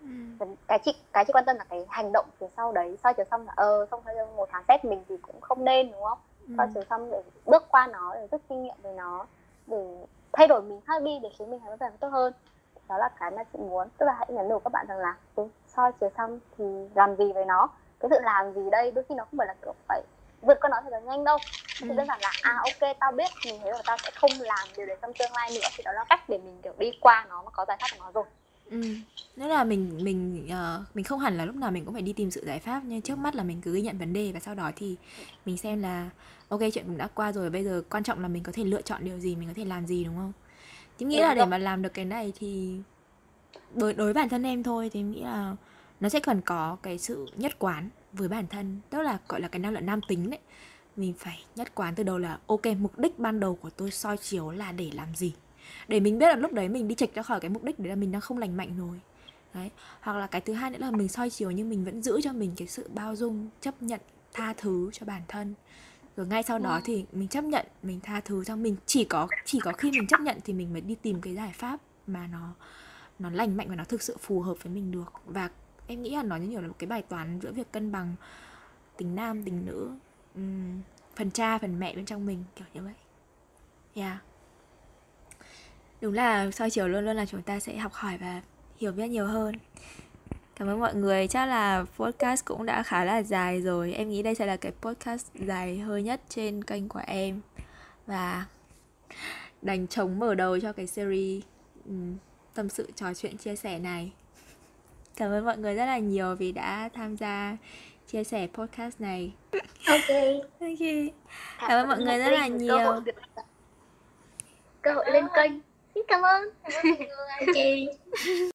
Ừ. Cái chị cái chị quan tâm là cái hành động phía sau đấy soi chiếu xong là ờ xong rồi một tháng test mình thì cũng không nên đúng không? Ừ. Soi chiếu xong để bước qua nó để rút kinh nghiệm về nó để thay đổi mình khác đi để khiến mình thành một tốt hơn đó là cái mà chị muốn tức là hãy nhắn nhủ các bạn rằng là ừ, soi chiếu xong thì làm gì với nó cái sự làm gì đây đôi khi nó không phải là kiểu phải vượt qua nó thật là nhanh đâu Ừ. thì đơn giản là à ok tao biết mình thấy là tao sẽ không làm điều đấy trong tương lai nữa thì đó là cách để mình kiểu đi qua nó mà có giải pháp của nó rồi Ừ. Nghĩa là mình mình ờ, mình không hẳn là lúc nào mình cũng phải đi tìm sự giải pháp nhưng trước mắt là mình cứ ghi nhận vấn đề và sau đó thì mình xem là ok chuyện cũng đã qua rồi bây giờ quan trọng là mình có thể lựa chọn điều gì mình có thể làm gì đúng không? Thì nghĩ là để mà làm được cái này thì đối đối với bản thân em thôi thì em nghĩ là nó sẽ cần có cái sự nhất quán với bản thân tức là gọi là cái năng lượng nam tính đấy. Mình phải nhất quán từ đầu là ok mục đích ban đầu của tôi soi chiếu là để làm gì? Để mình biết là lúc đấy mình đi chệch ra khỏi cái mục đích đấy là mình đang không lành mạnh rồi. Đấy. Hoặc là cái thứ hai nữa là mình soi chiếu nhưng mình vẫn giữ cho mình cái sự bao dung chấp nhận tha thứ cho bản thân rồi ngay sau đó thì mình chấp nhận mình tha thứ cho mình. Chỉ có chỉ có khi mình chấp nhận thì mình mới đi tìm cái giải pháp mà nó nó lành mạnh và nó thực sự phù hợp với mình được. Và em nghĩ là nó như kiểu là một cái bài toán giữa việc cân bằng tính nam tính nữ phần cha phần mẹ bên trong mình kiểu như vậy. Yeah. Đúng là soi chiếu luôn luôn là chúng ta sẽ học hỏi và hiểu biết nhiều hơn cảm ơn mọi người. Chắc là podcast cũng đã khá là dài rồi. Em nghĩ đây sẽ là cái podcast dài hơi nhất trên kênh của em. Và đánh trống mở đầu cho cái series ừm, tâm sự trò chuyện chia sẻ này. Cảm ơn mọi người rất là nhiều vì đã tham gia chia sẻ podcast này. Ok. Ok cảm ơn mọi người rất là nhiều. cơ hội lên kênh. Cảm ơn. Ok